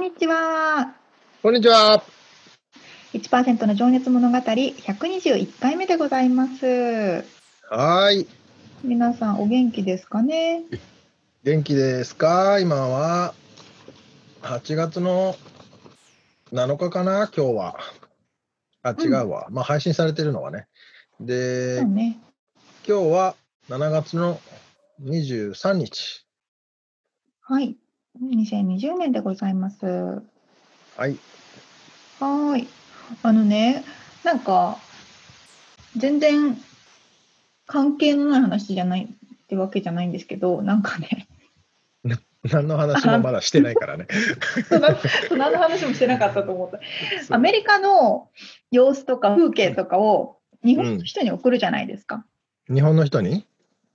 んにちはこんにちは。1%の情熱物語121回目でございますはーい。皆さんお元気ですかね？元気ですか？今は8月の7日かな？今日は。あ、違うわ。まあ配信されてるのはね。でね今日は7月の23日。はい2020年でございますはい。はーい。あのね、なんか、全然関係のない話じゃないってわけじゃないんですけど、なんかね、何の話もまだしてないからね。その話もしてなかったと思った。アメリカの様子とか風景とかを日本の人に送るじゃないですか。日本の人に？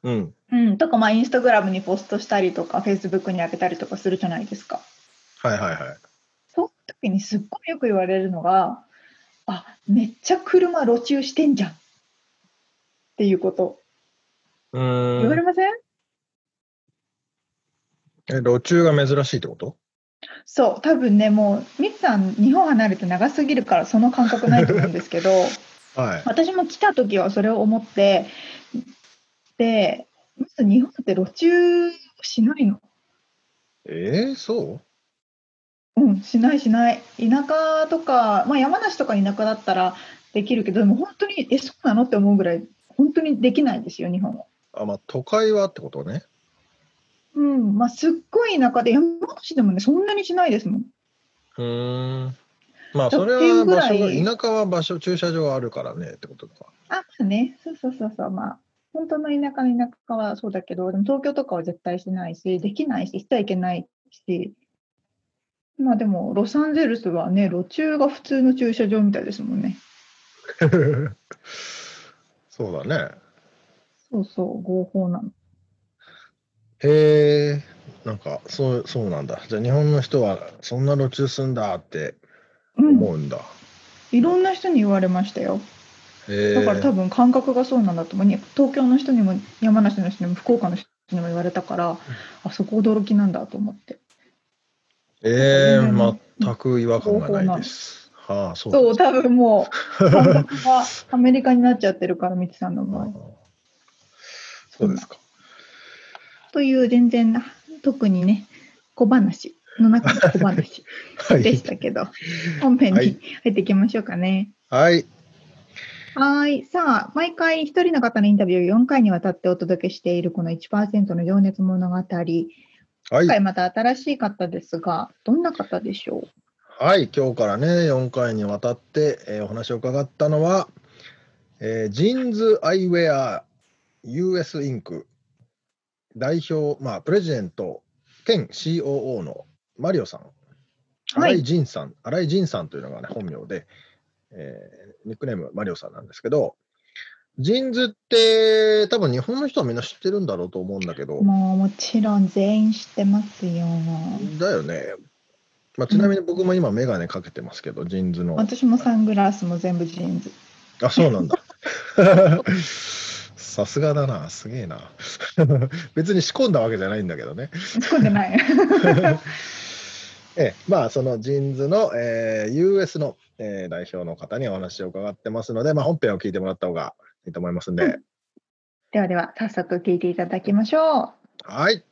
うん。うん、とか、まあ、インスタグラムにポストしたりとか、フェイスブックに上げたりとかするじゃないですか。はいはいはい。その時にすっごいよく言われるのが、あ、めっちゃ車路駐してんじゃんっていうこと。う言わ。れません？え、路中が珍しいってこと？そう、多分ね、もう、ミツさん、日本離れて長すぎるから、その感覚ないと思うんですけど、はい。私も来た時はそれを思って、で、まず日本って路駐しないの。えー、そう？うん、しないしない。田舎とか、まあ山梨とか田舎だったらできるけど、でも本当に、え、そうなのって思うぐらい、本当にできないですよ、日本は。あ、まあ都会はってことね。うん、まあすっごい田舎で、山梨でもね、そんなにしないですもん。うーん。まあ、それは場所が、田舎は場所、駐車場があるからねってことか。あね、そうそうそうそう、まあ、本当の田舎の田舎はそうだけど、でも東京とかは絶対しないし、できないし、しちゃいけないし、まあでも、ロサンゼルスはね、路駐が普通の駐車場みたいですもんね。そうだね。そうそう、合法なの。へえ、なんか、そう、そうなんだ。じゃあ、日本の人は、そんな路中すんだってうん、思うんだ。いろんな人に言われましたよ。だから多分感覚がそうなんだと思う。に東京の人にも、山梨の人にも、福岡の人にも言われたから、あそこ驚きなんだと思って。ええ全然全く違和感がないです。はあ、そうそう、多分もう、感覚がアメリカになっちゃってるから、みつさんの場合。そうですか。という全然な特にね小話の中の小話 はい。でしたけど、本編にはい入っていきましょうかね。はい。はーい。さあ、毎回一人の方のインタビューを4回にわたってお届けしているこの1%の情熱物語。はい。今回また新しい方ですが、どんな方でしょう？はい。今日からね、4回にわたって、えーお話を伺ったのは、えージーンズアイウェア US インク代表、まあ、プレジデント兼 COO のマリオさん、はい新井仁さん、新井仁さんというのが、ね、本名で、えーニックネームマリオさんなんですけど、 JINS って多分日本の人はみんな知ってるんだろうと思うんだけど、もうもちろん全員知ってますよ。だよね。まあ、ちなみに僕も今メガネかけてますけど、 JINS の。私もサングラスも全部 JINS。あ、そうなんだ。さすがだな、すげえな。別に仕込んだわけじゃないんだけどね。突っ込んでない。ええ、まあ、その JINS の、えー US の、えー代表の方にお話を伺ってますので、まあ、本編を聞いてもらった方がいいと思いますんで、うんではでは、早速聞いていただきましょう。はい。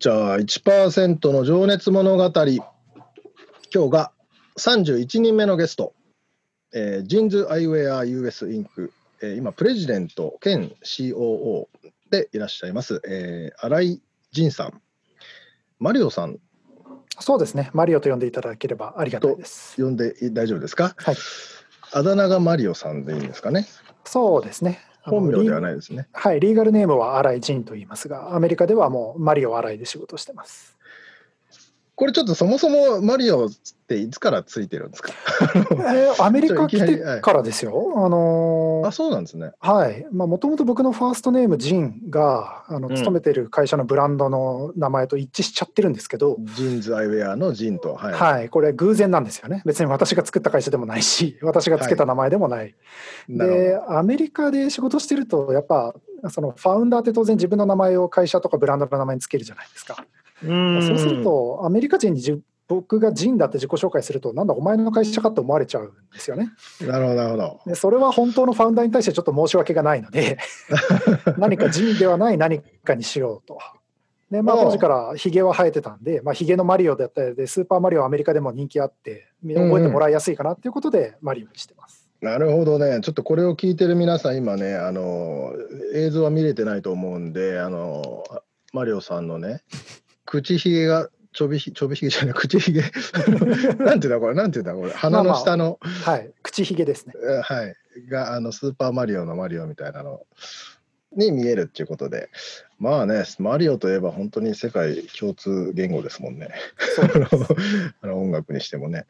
じゃあ1%の情熱物語。今日が31人目のゲスト。えー、ジーンズアイウェア US インク、えー、今、プレジデント兼 COO でいらっしゃいます、えー、新井仁さん。マリオさん。そうですね。マリオと呼んでいただければありがたいです。呼んで大丈夫ですか？はい。あだ名がマリオさんでいいんですかね？そうですね。本名ではないですね。はい、リーガルネームは新井仁と言いますが、アメリカではもうマリオ新井で仕事してます。これちょっとそもそもマリオっていつからついてるんですか？えー、アメリカ来てからですよ。あのー、あ、そうなんですね。はい。まあ、もともと僕のファーストネーム、ジンが、あの、勤めてる会社のブランドの名前と一致しちゃってるんですけど。ジーンズアイウェアのジンと。はい。はい、これ偶然なんですよね。別に私が作った会社でもないし、私がつけた名前でもない。はい、で、アメリカで仕事してると、やっぱ、そのファウンダーって当然自分の名前を会社とかブランドの名前につけるじゃないですか。そうすると、アメリカ人に僕がジンだって自己紹介すると、なんだ、お前の会社かって思われちゃうんですよね。なるほど、なるほど。でそれは本当のファウンダーに対してちょっと申し訳がないので 何かジンではない何かにしようと。で、まあ、当時からヒゲは生えてたんで、まあ、ヒゲのマリオだったりで、スーパーマリオはアメリカでも人気あって、覚えてもらいやすいかなっていうことで、マリオにしてます。なるほどね、ちょっとこれを聞いてる皆さん、今ね、あの映像は見れてないと思うんで、あのマリオさんのね、口ひげがちょびひ、ちょびひげじゃない、口ひげ。なんていうんだ、これ、なんていうんだ、これ、鼻の下の。まあまあ、はい、口ひげですね。はい、が、あの、スーパーマリオのマリオみたいなの。に見えるっていうことで、まあね、マリオといえば本当に世界共通言語ですもんね。あの音楽にしてもね。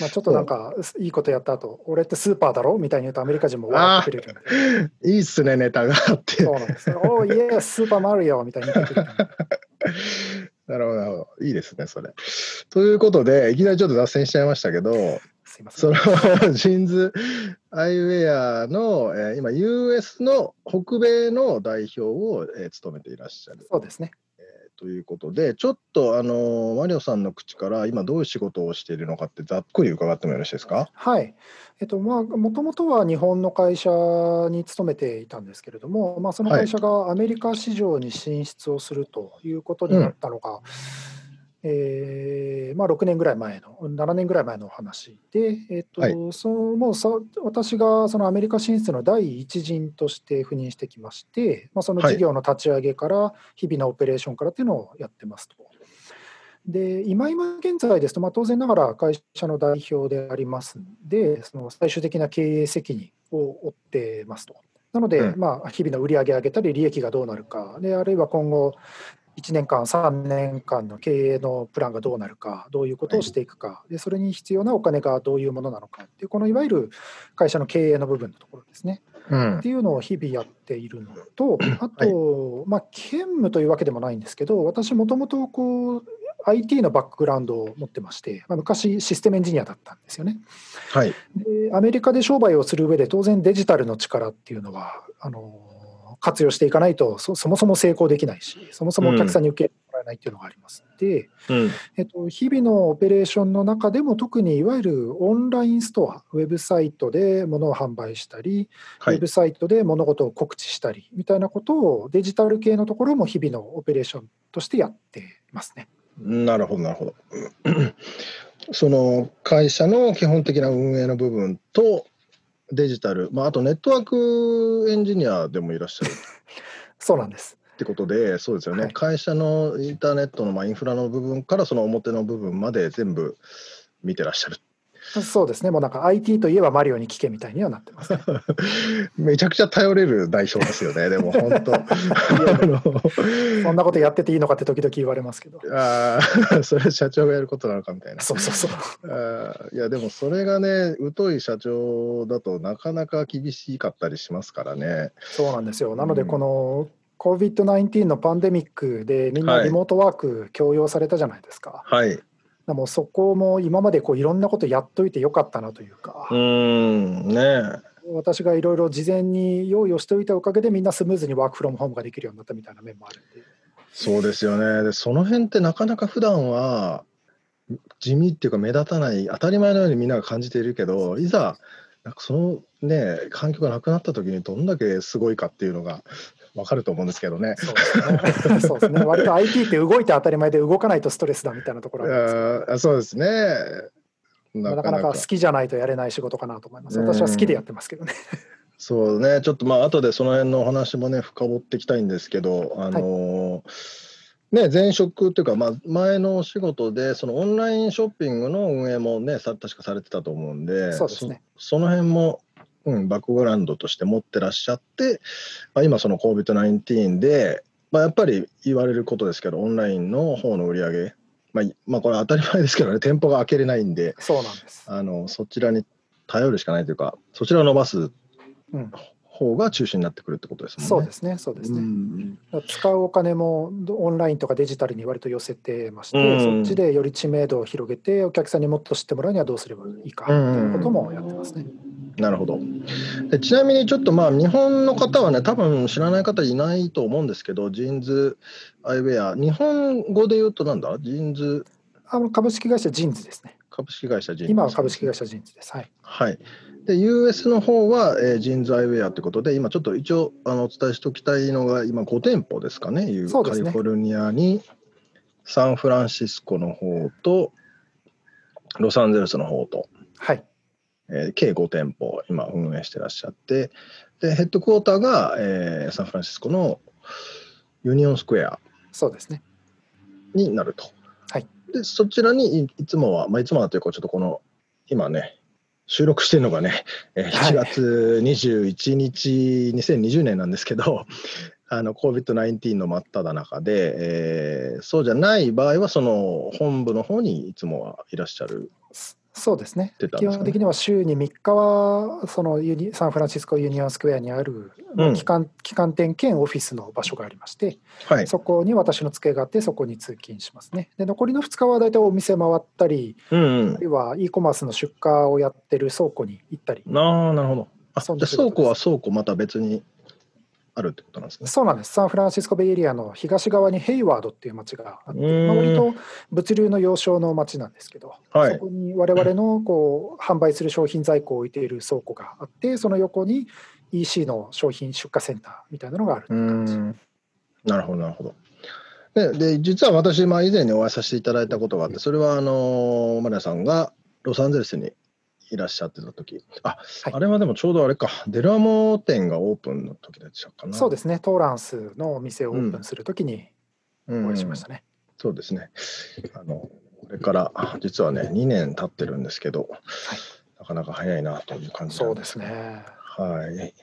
まあ、ちょっとなんか、いいことやった後、俺ってスーパーだろみたいに言うとアメリカ人も笑ってくれるいいっすね、ネタがあって。そうなんです。おお、イエースーパーマリオみたいに言ってくれる。なるほど、なるほど。いいですね、それ。ということで、いきなりちょっと脱線しちゃいましたけど、その ジーンズアイウェアの、えー、今 US の北米の代表を、えー、務めていらっしゃる。そうですね。ということで、ちょっとあのマリオさんの口から今どういう仕事をしているのかってざっくり伺ってもよろしいですか？はい。えっとまあもともとは日本の会社に勤めていたんですけれども、まあその会社がアメリカ市場に進出をするということになったのが。うんえーまあ、6年ぐらい前の、7年ぐらい前の話で、えーと、はい、そのもうさ私がそのアメリカ進出の第一陣として赴任してきまして、まあ、その事業の立ち上げから、日々のオペレーションからっていうのをやってますと。で今今現在ですと、まあ、当然ながら会社の代表でありますので、その最終的な経営責任を負ってますと。なので、うん、まあ、日々の売り上げ上げたり、利益がどうなるか、であるいは今後、1年間、3年間の経営のプランがどうなるか、どういうことをしていくか、でそれに必要なお金がどういうものなのかっていう、このいわゆる会社の経営の部分のところですね。うん、っていうのを日々やっているのと、あと、はい、まあ、兼務というわけでもないんですけど、私、もともとこう IT のバックグラウンドを持ってまして、まあ、昔、システムエンジニアだったんですよね。はい、でアメリカで商売をする上で、当然デジタルの力っていうのは、あの活用していかないとそもそも成功できないしそもそもお客さんに受け入れられないっていうのがありますで、うん、えっと、日々のオペレーションの中でも特にいわゆるオンラインストアウェブサイトで物を販売したり、はい、ウェブサイトで物事を告知したりみたいなことをデジタル系のところも日々のオペレーションとしてやってますね。なるほどなるほど。その会社の基本的な運営の部分とデジタル、まあ、あとネットワークエンジニアでもいらっしゃる。そうなんです。ってことで、そうですよね、はい、会社のインターネットのまあインフラの部分からその表の部分まで全部見てらっしゃるそうですね、もうなんか IT といえばマリオに聞けみたいにはなってます、ね、めちゃくちゃ頼れる代表ですよね、でも本当。そんなことやってていいのかって時々言われますけど。ああ、それ社長がやることなのかみたいな。そうそうそう。あいや、でもそれがね、疎い社長だとなかなか厳しかったりしますからね。そうなんですよ。なので、この、COVID-19 のパンデミックでみんなリモートワーク強要されたじゃないですか。はい。もうそこも今までこういろんなことやっといてよかったなというか。うんね私がいろいろ事前に用意をしておいたおかげでみんなスムーズにワークフロムホームができるようになったみたいな面もあるんで。そうですよね。でその辺ってなかなか普段は地味っていうか目立たない当たり前のようにみんなが感じているけどいざなんかそのね環境がなくなった時にどんだけすごいかっていうのがわかると思うんですけどね。そうですね。ね。割と IT って動いて当たり前で動かないとストレスだみたいなところあそうですね。なかなか好きじゃないとやれない仕事かなと思います。私は好きでやってますけどね。そうね、ちょっとまあ後でその辺のお話もね、深掘っていきたいんですけど、あのーね、前職というか、まあ、前のお仕事で、そのオンラインショッピングの運営もね、さ確かされてたと思うんで、そうですねその辺も、うん、バックグラウンドとして持ってらっしゃって、まあ、今、その COVID-19 で、まあ、やっぱり言われることですけど、オンラインの方の売り上げ、まあ、いまあ、これ当たり前ですけどね、店舗が開けれないんで、そうなんです。あのそちらに頼るしかないというか、そちらを伸ばすうん、方が中心になってくるってことですもんね。そうですね。そうですね。うん使うお金もオンラインとかデジタルに割と寄せてまして、うんそっちでより知名度を広げてお客さんにもっと知ってもらうにはどうすればいいかということもやってますね。なるほどでちなみにちょっとまあ日本の方はね多分知らない方いないと思うんですけど JINS Eyewear 日本語で言うとなんだ？ジンズ？あの株式会社ジーンズですね。株式会社ジーンズ今は株式会社ジーンズです。はい。はいで US の方は、えー JINS Eyewear ってことで今ちょっと一応あのお伝えしておきたいのが今5店舗ですかねいうそうですねカリフォルニアにサンフランシスコの方とロサンゼルスの方とはい。えー計5店舗今運営してらっしゃってでヘッドクォーターが、えーサンフランシスコのユニオンスクエアそうですね。になると。はいでそちらにいいつもは、まあ、いつもはというかちょっとこの今ね収録してるのがね、えーはい7月21日、2020年なんですけど あの COVID-19 の真っ只中で、えーそうじゃない場合はその本部の方にいつもはいらっしゃる。そうですね。ね。基本的には週に3日はそのユニサンフランシスコユニオンスクエアにある、うん。機関機関店兼オフィスの場所がありまして、はい、そこに私の机があってそこに通勤しますね。で残りの2日は大体お店回ったりうんうん。あるいは e コマースの出荷をやってる倉庫に行ったり。ああ、なるほど。あ、じゃ倉庫は倉庫また別にあるってことなんですね。そうなんですサンフランシスコベイエリアの東側にヘイワードっていう町があって、まあ、割と物流の要衝の町なんですけど、はいそこに我々のこう販売する商品在庫を置いている倉庫があってその横に EC の商品出荷センターみたいなのがある感じん。なるほど、なるほど。で、で実は私、まあ、以前にお会いさせていただいたことがあって、それは、あの、マリアさんがロサンゼルスにいらっしゃってた時。あ、はい。あれはでもちょうどあれか、デルアモ店がオープンの時でしたかな。そうですね。トーランスのお店をオープンするときにうん。お会いしましたね、そうですね。あの、これから、実はね、2年経ってるんですけど、なかなか早いなという感じなそうですね。はい。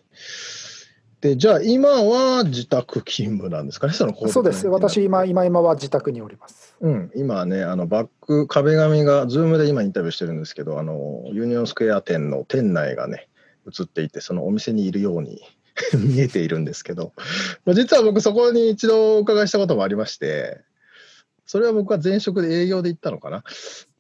で、じゃあ今は自宅勤務なんですかね、そのそうです。私今今今は自宅におります。うん、今ね、あのバック、壁紙が、 Zoom で今インタビューしてるんですけど、あのユニオンスクエア店の店内がね、映っていて、そのお店にいるように 見えているんですけど、まあ実は僕、そこに一度お伺いしたこともありまして、それは僕は前職で営業で行ったのかな。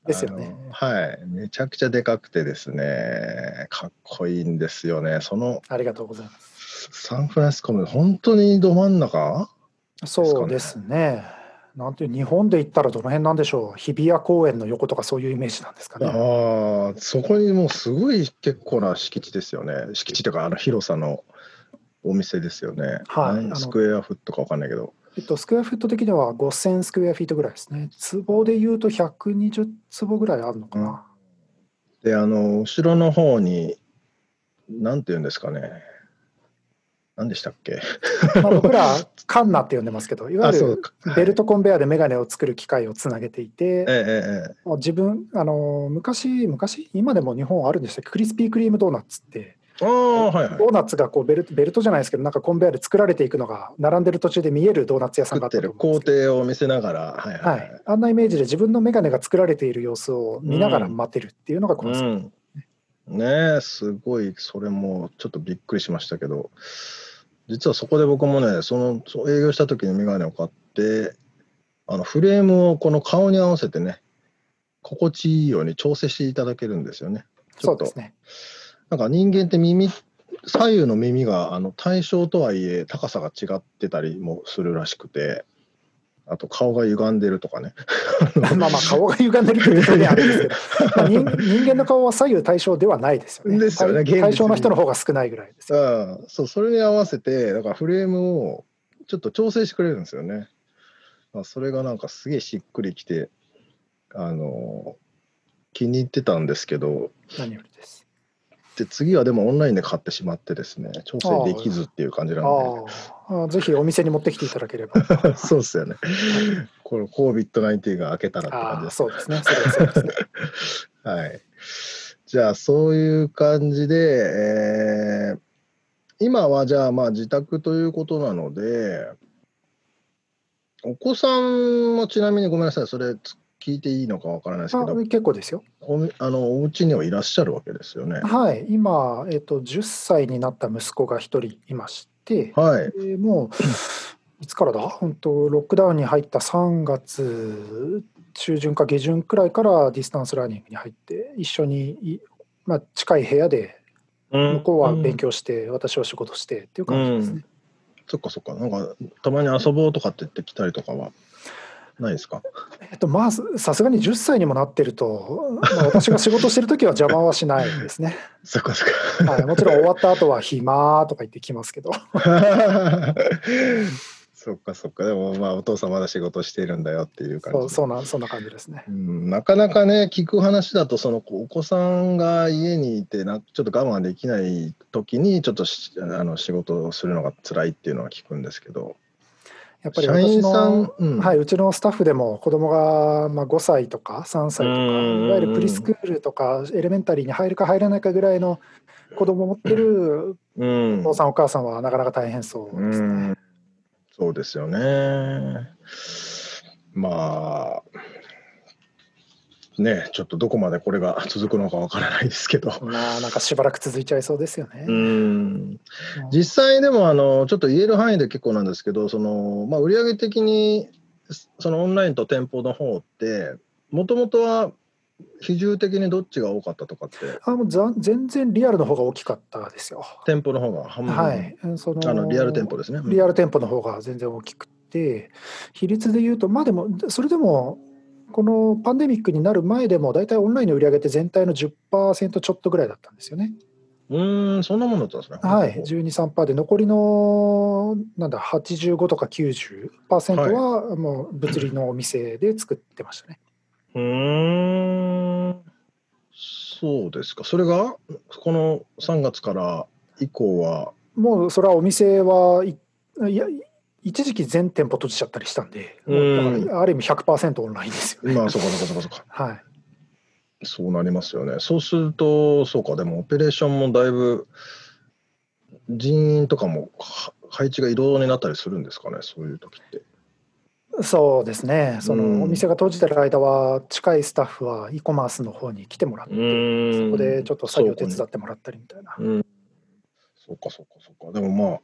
ですよね。はい、めちゃくちゃでかくてですね、かっこいいんですよね。そのありがとうございますサンフランシスコの本当にど真ん中？そうですねなんていう日本で言ったらどの辺なんでしょう日比谷公園の横とかそういうイメージなんですかねああ、そこにもうすごい結構な敷地ですよね。敷地というか、あの広さのお店ですよね。はいスクエアフットかわかんないけど。えっと、スクエアフィット的には5000スクエアフィートぐらいですね。坪で言うと120坪ぐらいあるのかな。で、あの、後ろの方に、なんて言うんですかね。何でしたっけ？まあ、僕らカンナって呼んでますけど、いわあ、ゆる。ベルトコンベヤーでメガネを作る機械をつなげていて、ええ自分あの昔昔今でも日本あるんでしたっけ？クリスピークリームドーナツって。ああ、はいはい。ド。ーナツがこうベルトベルトじゃないですけどなんかコンベヤーで作られていくのが並んでる途中で見えるドーナツ屋さんがあったと工程を見せながら、はいはい、はい、あんなイメージで自分のメガネが作られている様子を見ながら待てるっていうのがコンセプトうん、ねえすごいそれもちょっとびっくりしましたけど実はそこで僕もねそのそう営業した時に眼鏡を買ってあのフレームをこの顔に合わせてね心地いいように調整していただけるんですよね。ちょっとそうですね。なんか人間って耳左右の耳があの対象とはいえ高さが違ってたりもするらしくてあと顔が歪んでるとかね。まあまあ顔が歪んでるという表現あるんですけど、まあ、人人間の顔は左右対称ではないですよね。ですよね対対象の人の方が少ないぐらいですよ。うん、そう、それに合わせて、だからフレームをちょっと調整してくれるんですよね。まあ、それがなんかすげえしっくりきて、あの気に入ってたんですけど、何よりです。で次はでもオンラインで買ってしまってですね、調整できずっていう感じなんで。ああ、ぜひお店に持ってきていただければ。そうですよね。この COVID-19 が明けたらって感じです。そうですね。そうですね。はい。じゃあ、そういう感じで、えー今はじゃあ、まあ、自宅ということなので、お子さんもちなみにごめんなさい、それつ聞いていいのかわからないですけあど、結構ですよ。おみあのお家にはいらっしゃるわけですよね。はい。今、えっと、10歳になった息子が一人いまして、はい。でもう、いつからだ？本当、ロックダウンに入った3月中旬か下旬くらいから distance learning に入って、一緒にい、まあ、近い部屋で、向こうは勉強して、私は仕事してっていう感じですね。そっかそっか、なんか、たまに遊ぼうとかって言ってきたりとかはないですか？えっと、まあ、さすがに10歳にもなってると、まあ、私が仕事してるときは邪魔はしないですね。そっかそっか。はい、もちろん終わった後は暇とか言ってきますけど。そっかそっかでもまあお父さんまだ仕事しているんだよっていう感じそうそうなそんな感じですね。うん、なかなかね聞く話だとそのお子さんが家にいてなちょっと我慢できない時にちょっとしあの仕事をするのが辛いっていうのは聞くんですけどやっぱり社私の、、うんはい、うちのスタッフでも子供がまあ5歳とか3歳とかうんいわゆるプリスクールとかエレメンタリーに入るか入らないかぐらいの子供を持ってるうんお父さんお母さんはなかなか大変そうですね。うんそうですよね。まあねちょっとどこまでこれが 続くのかわからないですけど。まあなんかしばらく続いちゃいそうですよね。うん実際でもあのちょっと言える範囲で結構なんですけどその、まあ、売上的にそのオンラインと店舗の方ってもともとは比重的にどっちが多かったとかってあもうざ全然リアルの方が大きかったですよ。店舗の方が半分、はい、そのあのリアル店舗ですね。リアル店舗の方が全然大きくて比率で言うとまあでもそれでもこのパンデミックになる前でも大体オンラインの売り上げって全体の10%ちょっとぐらいだったんですよね。うーんそんなもんだったんですね。はい、12、3%で残りのなんだ85とか90%はもう物理のお店で作ってましたね。うーんそうですか。それがこの3月から以降は？もうそれはお店はいいや一時期全店舗閉じちゃったりしたんで、もうだからある意味100%オンラインですよね。まあそうかそうかそうかそうか。はいそうなりますよね。そうすると、そうか、でもオペレーションもだいぶ人員とかもは配置が移動になったりするんですかね、そういう時って。そうですね、そうんのお店が閉じてる間は、近いスタッフは e コマースの方に来てもらって、そそこでちょっと作業手伝ってもらったりみたいな。うん、そうか、そうか、そうか。でもまあ、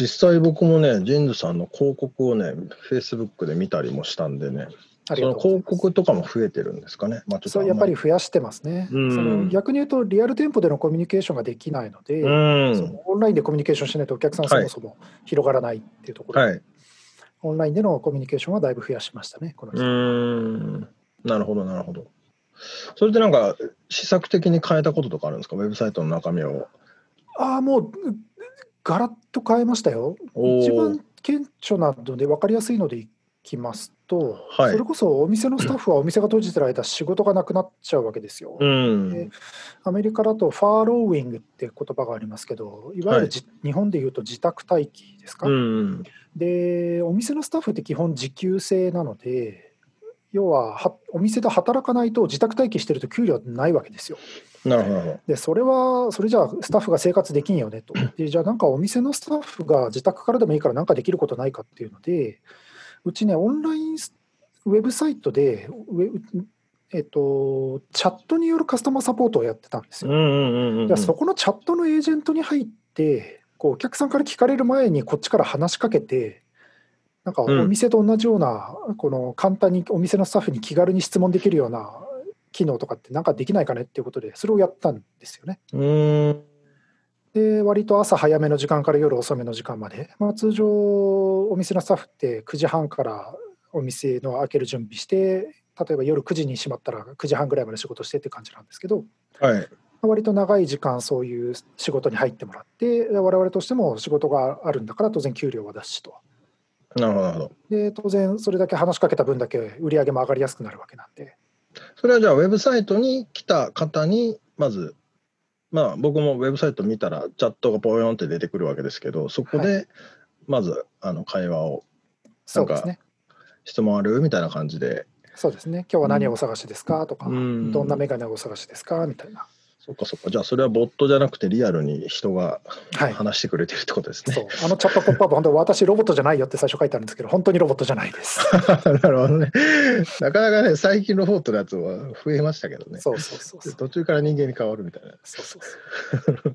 実際僕もね、ジンズさんの広告をね、Facebook で見たりもしたんでね、その広告とかも増えてるんですかね。まあ、ちょっとそうやっぱり増やしてますね、うんその逆に言うと、リアル店舗でのコミュニケーションができないので、うんそのオンラインでコミュニケーションしないとお客さんそもそも広がらないっていうところで、はい。オンラインでのコミュニケーションはだいぶ増やしましたね、このうんなるほど、なるほど。それでなんか、施策的に変えたこととかあるんですか、ウェブサイトの中身を。ああ、もうガラッと変えましたよ。一番顕著なので分かりやすいのでいきますと、はい。それこそお店のスタッフはお店が閉じてる間仕事がなくなっちゃうわけですよ。うん。でアメリカだとファーローウィングって言葉がありますけどいわゆるじ、日本でいうと自宅待機ですか、うん。でお店のスタッフって基本時給制なので要ははお店で働かないと自宅待機してると給料ないわけですよ。なるほど。でそれはそれじゃあスタッフが生活できんよねとでじゃあなんかお店のスタッフが自宅からでもいいから何かできることないかっていうのでうちねオンラインスウェブサイトでウェえっと、チャットによるカスタマーサポートをやってたんですよ。うんうんうんうん。じゃあそこのチャットのエージェントに入ってこうお客さんから聞かれる前にこっちから話しかけてなんかおうん店と同じような、この簡単にお店のスタッフに気軽に質問できるような機能とかってなんかできないかねっていうことでそれをやったんですよね。で割と朝早めの時間から夜遅めの時間まで、まあ、通常、お店のスタッフって9時半からお店の開ける準備して、例えば夜9時に閉まったら9時半ぐらいまで仕事してって感じなんですけど、はい。割と長い時間そういう仕事に入ってもらって、我々としても仕事があるんだから当然給料は出すしと。なるほど。で、当然それだけ話しかけた分だけ売り上げも上がりやすくなるわけなんで。それはじゃあ、ウェブサイトに来た方に、まず、まあ、僕もウェブサイト見たら、チャットがポヨンって出てくるわけですけど、そこはで、まず、あの、会話を、そうですね。質問ある？みたいな感じで、そうですね。今日は何をお探しですか？とか、うんどんなメガネをお探しですか？みたいな。そっかそっか、じゃあ、それはボットじゃなくて、リアルに人がはい。話してくれてるってことですね。そうあのチャットポップアップ、本当、私、ロボットじゃないよって最初書いてあるんですけど、本当にロボットじゃないです。なるほどね。なかなかね、最近のフォートのやつは増えましたけどね。そうそうそうそう。途中から人間に変わるみたいな。そうそうそう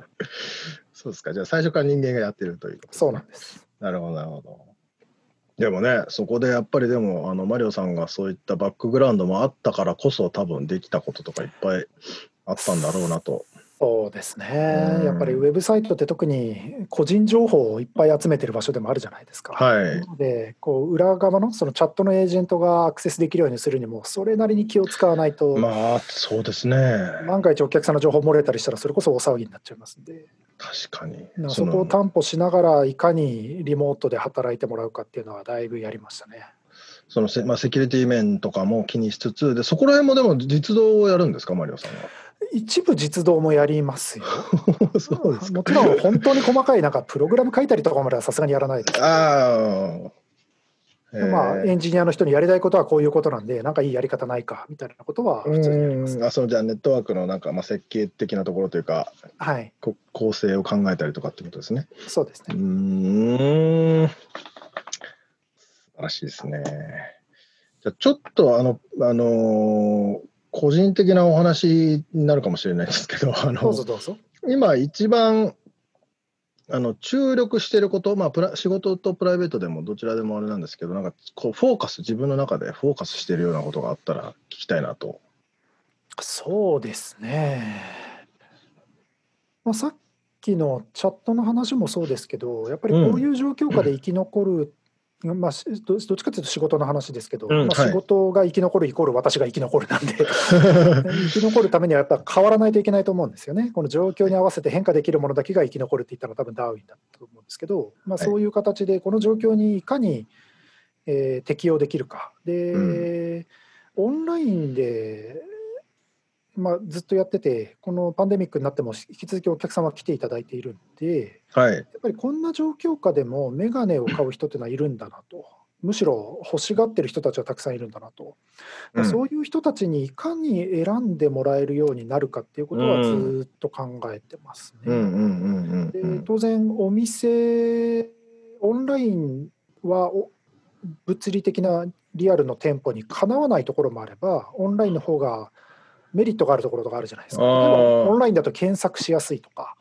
そうですか。じゃあ最初から人間がやってるというねそうなんです。なるほど、なるほど。でもね、そこでやっぱりでも、あのマリオさんがそういったバックグラウンドもあったからこそ、多分できたこととかいっぱいあったんだろうなと。そうですねう。んやっぱりウェブサイトって特に個人情報をいっぱい集めてる場所でもあるじゃないですか。はい。で、こう裏側のそのチャットのエージェントがアクセスできるようにするにも、それなりに気を使わないと、まあ、そうですね。万が一お客さんの情報漏れたりしたら、それこそ大騒ぎになっちゃいますんで、確かに。そこを担保しながら、いかにリモートで働いてもらうかっていうのは、だいぶやりましたね。そのセ,、まあ、セキュリティ面とかも気にしつつ、でそこら辺もでも実動をやるんですか、マリオさん一部実動もやりますよ。は。そうですかも。ちろん本当に細かいなんかプログラム書いたりとかまではさすがにやらないです。ああ。まあ、エンジニアの人にやりたいことはこういうことなんで、なんかいいやり方ないかみたいなことは普通にやりますう。んあそのじゃあネットワークのなんか、まあ、設計的なところというかはい、こ構成を考えたりとかってことですね。そうですね。ん素晴らしいですね。じゃあちょっとあの、あのー個人的なお話になるかもしれないですけどあの。今一番あの注力してること、まあ、プラ仕事とプライベートでもどちらでもあれなんですけどなんかこうフォーカス自分の中でフォーカスしてるようなことがあったら聞きたいなと。そうですね。まあ、さっきのチャットの話もそうですけど、やっぱりこういう状況下で生き残る、まあ、しどどっちかというと仕事の話ですけど、まあ、うんはい仕事が生き残るイコール私が生き残るなんで、生き残るためにはやっぱ変わらないといけないと思うんですよね。この状況に合わせて変化できるものだけが生き残るって言ったのは多分ダーウィンだったと思うんですけど、まあ、はいそういう形でこの状況にいかに、えー適応できるか。で、オンラインで、まあ、ずっとやってて、このパンデミックになっても引き続きお客さんは来ていただいているんで、はい。やっぱりこんな状況下でもメガネを買う人っていうのはいるんだなと。むしろ欲しがってる人たちはたくさんいるんだなと、うんそういう人たちにいかに選んでもらえるようになるかっていうことはずっと考えてますね。うんうんうんうんうでん。当然お店オンラインはお物理的なリアルの店舗にかなわないところもあればオンラインの方がメリットがあるところとかあるじゃないですか。例えばオンラインだと検索しやすいとか。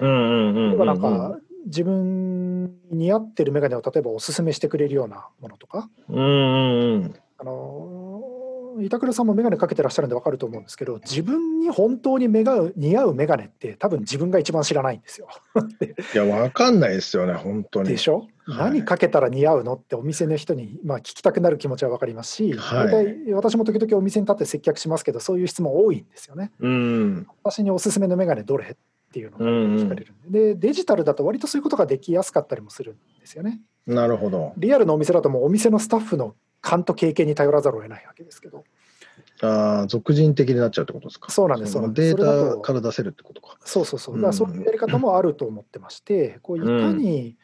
例えばなんうんか自分に似合ってるメガネを例えばおすすめしてくれるようなものとか。あの板倉さんもメガネかけてらっしゃるんで分かると思うんですけど自分に本当に目が似合うメガネって多分自分が一番知らないんですよ。いや、わかんないですよね、本当に。でしょ、はい何かけたら似合うのってお店の人に、まあ、聞きたくなる気持ちは分かりますし、はい大体私も時々お店に立って接客しますけどそういう質問多いんですよね。うん。私におすすめのメガネどれ？っていうのが聞かれるんで,、でデジタルだと割とそういうことができやすかったりもするんですよね。なるほど。リアルのお店だともうお店のスタッフの勘と経験に頼らざるを得ないわけですけどああ、俗人的になっちゃうってことですか？そうなんですそうなんですデータから出せるってことか。そうそうそう、うんだからそういうやり方もあると思ってまして、こういかに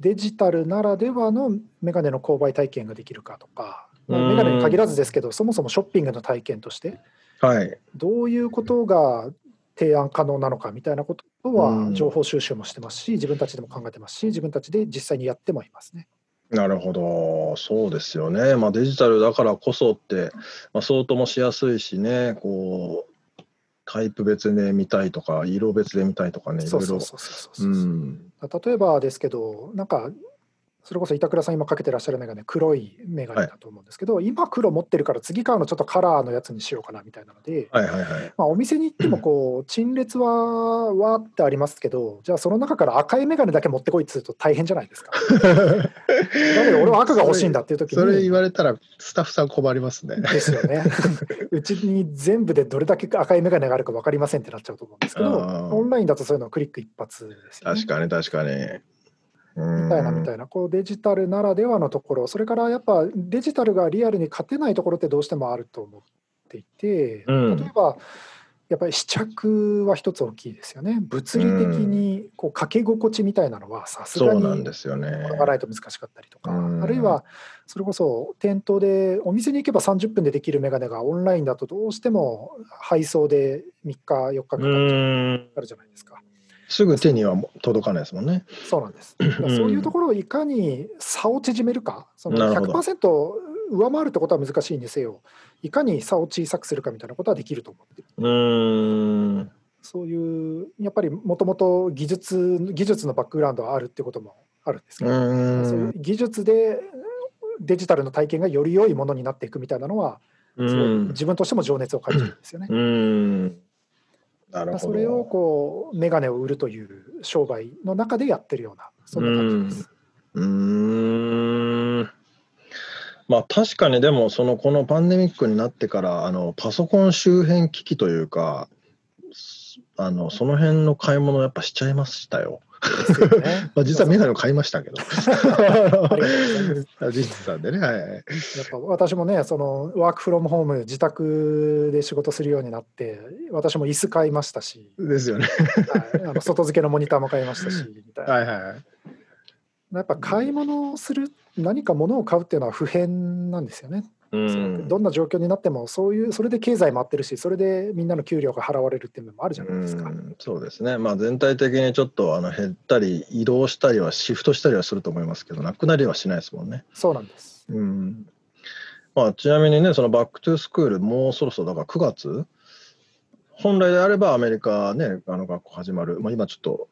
デジタルならではのメガネの購買体験ができるかとか、まあうんメガネに限らずですけど、そもそもショッピングの体験として、はい。どういうことが提案可能なのかみたいなことうはん情報収集もしてますし、自分たちでも考えてますし、自分たちで実際にやってもいますね。なるほど、そうですよね。まあ、デジタルだからこそって、まあ、相当もしやすいしね、こう、タイプ別で見たいとか、色別で見たいとかね、いろいろ。例えばですけどなんかそれこそ板倉さん今かけてらっしゃる眼鏡黒い眼鏡だと思うんですけど、今黒持ってるから次買うのちょっとカラーのやつにしようかなみたいなので、はいはいはい。まあ、お店に行ってもこう 陳列はわーってありますけどじゃあその中から赤い眼鏡だけ持ってこいっつうと大変じゃないですか。だけど俺は赤が欲しいんだっていう時にそれ言われたらスタッフさん困りますね。ですよね。うちに全部でどれだけ赤い眼鏡があるか分かりませんってなっちゃうと思うんですけどオンラインだとそういうのはクリック一発ですよね。確かに確かに。みみたいなみたいな。こうデジタルならではのところ。それからやっぱデジタルがリアルに勝てないところってどうしてもあると思っていて、うん。例えばやっぱり試着は一つ大きいですよね。物理的にこうかけ心地みたいなのはさすがにそうなんですよね。ものがないと難しかったりとか、うん。あるいはそれこそ店頭でお店に行けば30分でできるメガネがオンラインだとどうしても配送で3日4日かかるじゃないですか。すぐ手には届かないですもんね。そうなんです。そういうところをいかに差を縮めるか、そのなるほど100%上回るってことは難しいにせよ、いかに差を小さくするかみたいなことはできると思ってる。うん。そういう、やっぱりもともと技術技術のバックグラウンドはあるってこともあるんですけう。ど、そういうん技術でデジタルの体験がより良いものになっていくみたいなのは。自分としても情熱を感じるんですよね。それをこうメガネを売るという商売の中でやってるようなそんな感じです。うまあ確かにでもそのこのパンデミックになってからあのパソコン周辺機器というかあのその辺の買い物やっぱしちゃいましたよ。ですよね まあ、実はメガネを買いましたけど。ありがとうございます実さんでね、はい。やっぱ私もねそのワークフロムホーム自宅で仕事するようになって私も椅子買いましたし、ですよね。はい、あの外付けのモニターも買いましたしみたいなはいはいはい。やっぱ買い物をする何か物を買うっていうのは不変なんですよね、うん。どんな状況になってもそういうそれで経済回ってるしそれでみんなの給料が払われるっていうのもあるじゃないですか、うんそうですね、まあ、全体的にちょっとあの減ったり移動したりはシフトしたりはすると思いますけどなくなりはしないですもんね。そうなんです。うん。まあ、ちなみにねその back to school もうそろそろだから9月？本来であればアメリカねあの学校始まる、まあ、今ちょっと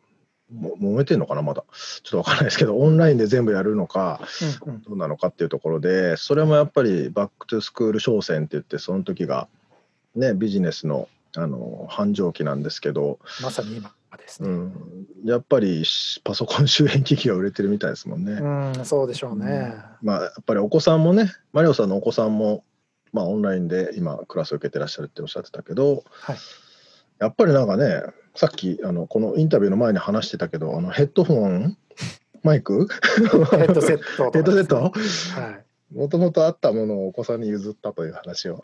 も揉めてんのかなまだちょっとわかんないですけどオンラインで全部やるのかうんうんどうなのかっていうところでそれもやっぱり back to school 商戦って言ってその時がねビジネスのあの繁盛期なんですけど、まさに今ですね、うん、やっぱりしパソコン周辺機器が売れてるみたいですもんね。うん、そうでしょうね。まあやっぱりお子さんもねマリオさんのお子さんも、まあ、オンラインで今クラスを受けてらっしゃるっておっしゃってたけどはい。やっぱりなんかねさっきあのこのインタビューの前に話してたけどあのヘッドホン？マイク？ヘッドセットヘッドセット？はい。もともとあったものをお子さんに譲ったという話を。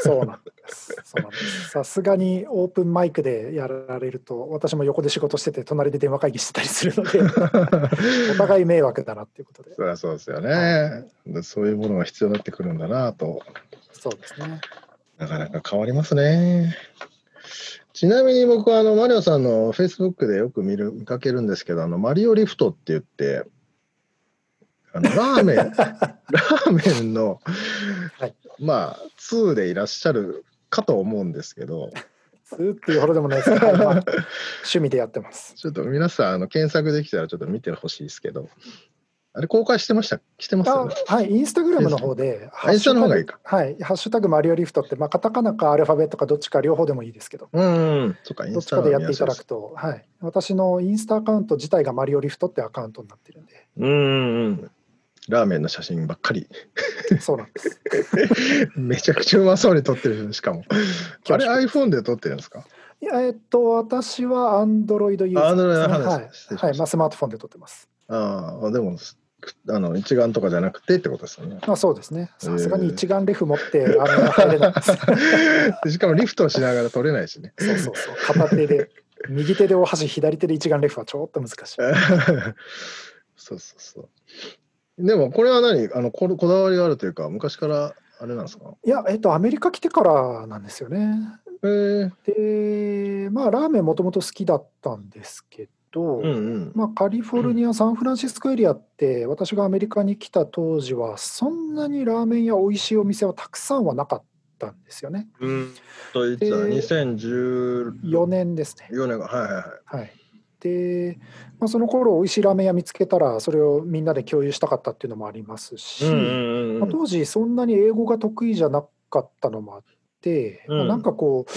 そうなんです。そうなんです。さすがにオープンマイクでやられると、私も横で仕事してて、隣で電話会議してたりするので、お互い迷惑だなっていうことで。そそうですよね。でそういうものが必要になってくるんだなとそうですね。なかなか変わりますね。ちなみに僕はあのマリオさんのフェイスブックでよく見る見かけるんですけどあのマリオリフトって言ってあのラーメン ラーメンの、はい。まあ2でいらっしゃるかと思うんですけどずーっていうほどでもないですけど、趣味でやってます。ちょっと皆さんあの検索できたらちょっと見てほしいですけどあれ公開してましたしてますね？はい、インスタグラムの方で、あインスタの方がいいか。ハッシュタグはい、ハッシュタグマリオリフトって、まあ、カタカナかアルファベットかどっちか両方でもいいですけど、うんそっかイどっちかでやっていただくくと、はい、私のインスタアカウント自体がマリオリフトってアカウントになってるんで、うんうんラーメンの写真ばっかり。そうなんです。めちゃくちゃうまそうに撮ってるしかも。あれ iPhone で撮ってるんですか？いやえっと、私は Android ユーザーですね。の話はい失礼しましたはい。まあ、スマートフォンで撮ってます。ああ、でも、あの一眼とかじゃなくてってことですよね。まあ、そうですね。さすがにえー一眼レフ持って、あれは入れないです。で しかもリフトをしながら撮れないしね。そうそうそう。片手で、右手でお箸、左手で一眼レフはちょっと難しい。そうそうそう。でもこれは何？あのここだわりがあるというか、昔からあれなんですか？いや、えっと、アメリカ来てからなんですよね。えー、で、まあ、ラーメンもともと好きだったんですけど、うんうん。まあ、カリフォルニア、サンフランシスコエリアって、私がアメリカに来た当時は、そんなにラーメンや美味しいお店はたくさんはなかったんですよね。うん。といつだ、で2014 4年ですね。年が、はいはいはい。はい、で、まあ、その頃美味しいラーメン屋見つけたらそれをみんなで共有したかったっていうのもありますし、うんうんうんまあ、当時そんなに英語が得意じゃなかったのもあって、うんまあなんかこう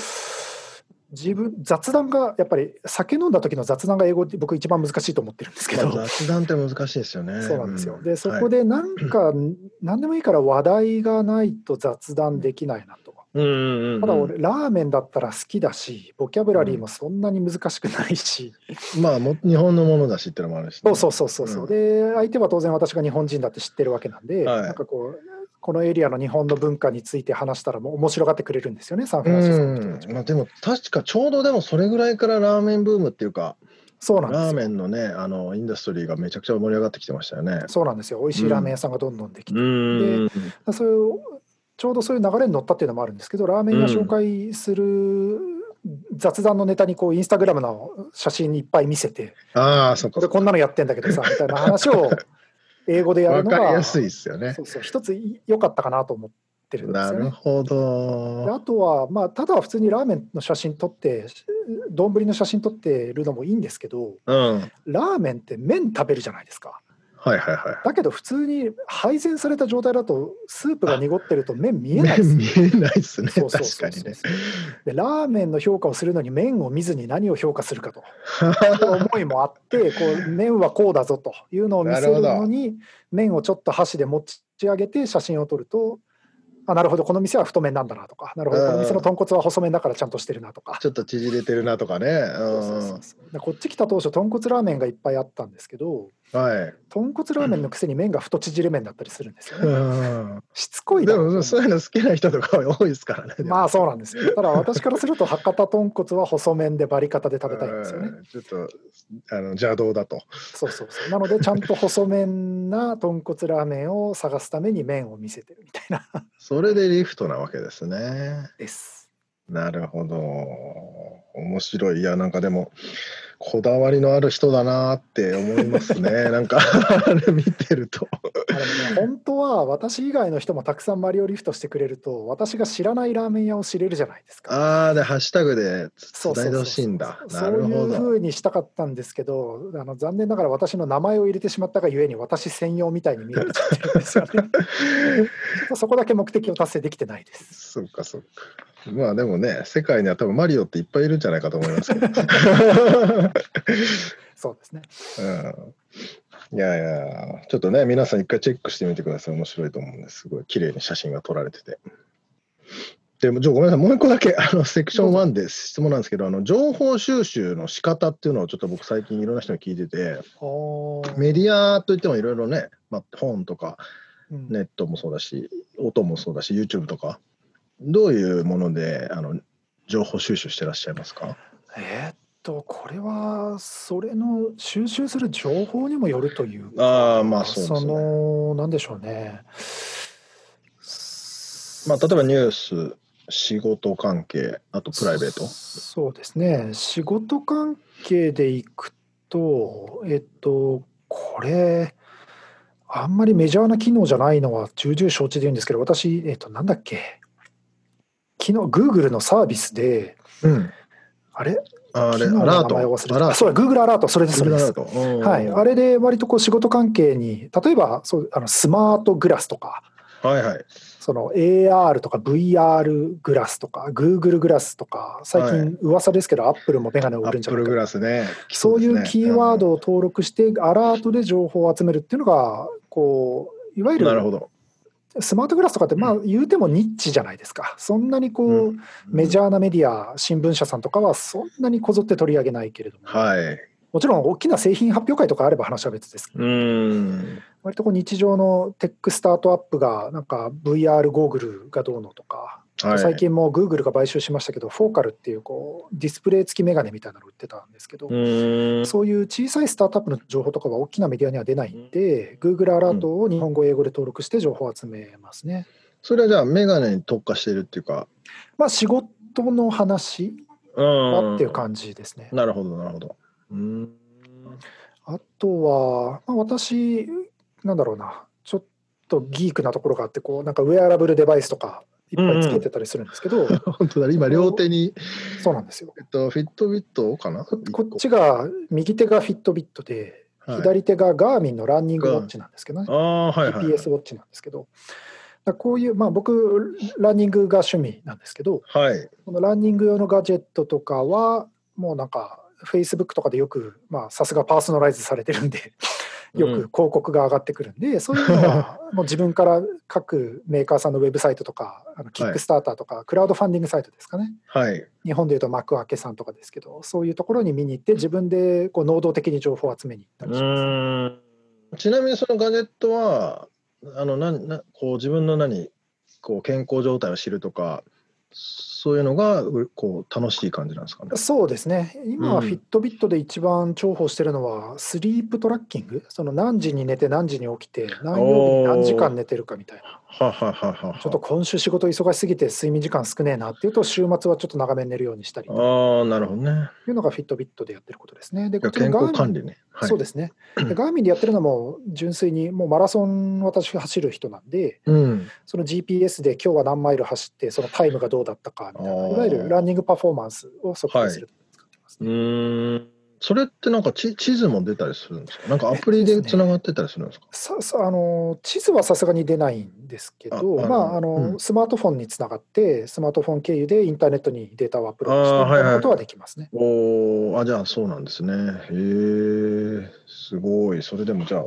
自分雑談がやっぱり酒飲んだ時の雑談が英語って僕一番難しいと思ってるんですけど、まあ雑談って難しいですよね。そうなんですよ。ん。でそこ、でなんか 何でもいいから話題がないと雑談できないなと。はいうんうんうんうん。ただ俺ラーメンだったら好きだしボキャブラリーもそんなに難しくないし、まあも日本のものだしっていうのもあるしね、そうそうそうそうそう、うん。で相手は当然私が日本人だって知ってるわけなんで、はい。なんかこうこのエリアの日本の文化について話したらもう面白がってくれるんですよねサンフランシスコの人たちも。うん。まあ、でも確かちょうどでもそれぐらいからラーメンブームっていうかそうなんですよ。ラーメンのねあのインダストリーがめちゃくちゃ盛り上がってきてましたよね。そうなんですよ。美味しいラーメン屋さんがどんどんできて、ん。そういうちょうどそういう流れに乗ったっていうのもあるんですけどラーメン屋紹介する雑談のネタにこうインスタグラムの写真にいっぱい見せてああそこれこんなのやってんだけどさみたいな話を英語でやるわのがかりやすいですよねそ。うそう一つ良かったかなと思ってるんですよね。なるほでど。あとは、まあ、ただ普通にラーメンの写真撮って丼の写真撮ってるのもいいんですけどうんはいラーメンって麺食べるじゃないですかはいはい。だけど普通に配膳された状態だとスープが濁ってると麺見えないです 見えないですね。そうそう確そう。ね。でラーメンの評価をするのに麺を見ずに何を評価するかと。いう思いもあって こう麺はこうだぞというのを見せるのに麺をちょっと箸で持ち上げて写真を撮るとあなるほどこの店は太麺なんだなとか。なるほどこの店の豚骨は細麺だからちゃんとしてるなとか。ちょっと縮れてるなとかね。そうそうそうそう。でこっち来た当初豚骨ラーメンがいっぱいあったんですけどうんはい。豚骨ラーメンのくせに麺が太縮れ麺だったりするんですよねうんしつこいでなもそういうの好きな人とか多いですからね。まあそうなんですよただ私からすると博多豚骨は細麺でバリカタで食べたいんですよねうんちょっとあの邪道だと。そうそうそうなのでちゃんと細麺な豚骨ラーメンを探すために麺を見せてるみたいなそれでリフトなわけですね。ですなるほど。面白い。いや、なんかでも、こだわりのある人だなって思いますね。なんか、あ れ見てると。本当は私以外の人もたくさんマリオリフトしてくれると私が知らないラーメン屋を知れるじゃないですかああ、で、ハッシュタグで伝えてほしいんだ。そうなるほど。そういうふうにしたかったんですけどあの残念ながら私の名前を入れてしまったがゆえに私専用みたいに見えちゃってるんですよね そこだけ目的を達成できてないですそっかそっか。まあでもね、世界には多分マリオっていっぱいいるんじゃないかと思いますけど。そうですねうん、いやいや、ちょっとね、皆さん一回チェックしてみてください。面白いと思うんです。すごい綺麗に写真が撮られてて。でも、ちょごめんなさい、もう一個だけ、あの、セクション1で質問なんですけど、あの、情報収集の仕方っていうのをちょっと僕最近いろんな人に聞いてて、メディアといってもいろいろね、まあ、本とか、うんネットもそうだし、音もそうだし、YouTube とか、どういうもので、あの、情報収集してらっしゃいますか？えーっとこれはそれの収集する情報にもよるというあーまあそうですね。そのなんでしょうね。まあ、例えばニュース、仕事関係、あとプライベート。そうですね。仕事関係でいくとえっとこれあんまりメジャーな機能じゃないのは重々承知で言うんですけど私えっとなんだっけ？昨日 Google のサービスでうん。あれ？あれ、アラート。そうだ Google アラートそれですそれですはい、あれで割とこう仕事関係に例えばそうあのスマートグラスとかはいはい。その AR とか VR グラスとか Google グラスとか最は近噂ですけど、アップルもメガネを売るんじゃないかグラスね。そういうキーワードを。を登録してアラートで情報を集めるっていうのがこういわゆるなるほど。スマートグラスとかってまあ言うてもニッチじゃないですか。そんなにこう、うん。メジャーなメディア新聞社さんとかはそんなにこぞって取り上げないけれども、はい。もちろん大きな製品発表会とかあれば話は別です。けどうん。割とこう日常のテックスタートアップがなんか VR ゴーグルがどうのとか、はい。最近も Google が買収しましたけど Focal っていうこうディスプレイ付きメガネみたいなの売ってたんですけど、うん。そういう小さいスタートアップの情報とかは大きなメディアには出ないんで、Google アラートを日本語英語で登録して情報を集めますね。それはじゃあ、メガネに特化してるっていうか。まあ仕事の話うんはっていう感じですね。なるほど、なるほど。うん。あとは、まあ、私なんだろうなちょっとギークなところがあってこうなんかウェアラブルデバイスとかいっぱいつけてたりするんですけど、本当だ、今両手に、そうなんですよ。えっと、フィットビットかな？ここっちが、右手がフィットビットで、はい。左手がガーミンのランニングウォッチなんですけどね。あ。あ、はいはい。GPS ウォッチなんですけど、こういう、まあ、僕、ランニングが趣味なんですけど、はい。このランニング用のガジェットとかは、もうなんか、Facebook とかでよく、まあ、さすがパーソナライズされてるんで、よくうん広告が上がってくるんで、そういうのは、もう自分から各メーカーさんのウェブサイトとか、あのキックスターターとか、クラウドファンディングサイトですかね。はい。日本でいうと幕開けさんとかですけど、そういうところに見に行って、自分でこう能動的に情報を集めに行ったうりします。ちなみにそのガジェットは、あの、ななこう自分の何、こう健康状態を知るとか、そういうのがうこう楽しい感じなんですかね。そうですね。今フィットビットで一番重宝してるのは、スリープトラッキング。その何時に寝て何時に起きて、何曜日に何時間寝てるかみたいな。ははははは。ちょっと今週仕事忙しすぎて睡眠時間少ねえなっていうと、週末はちょっと長めに寝るようにしたりとああ、なるほどね。いうのがフィットビットでやってることですね。で、健康管理ね。はい。そうですね。でガーミンでやってるのも純粋にもうマラソン私走る人なんで、うん。その GPS で今日は何マイル走ってそのタイムがどうだったかみたいな、いわゆるランニングパフォーマンスを測定するために使ってますうん。それってなんか地地図も出たりするんですか？なんかアプリでつながってたりするんですか？ささあの地図はさすがに出ないんですけど、まああのうんスマートフォンにつながって、スマートフォン経由でインターネットにデータをアップロードしていはいみたいなことはできますね。おお、あ、じゃあそうなんですね。へえ、すごい。それでもじゃあ、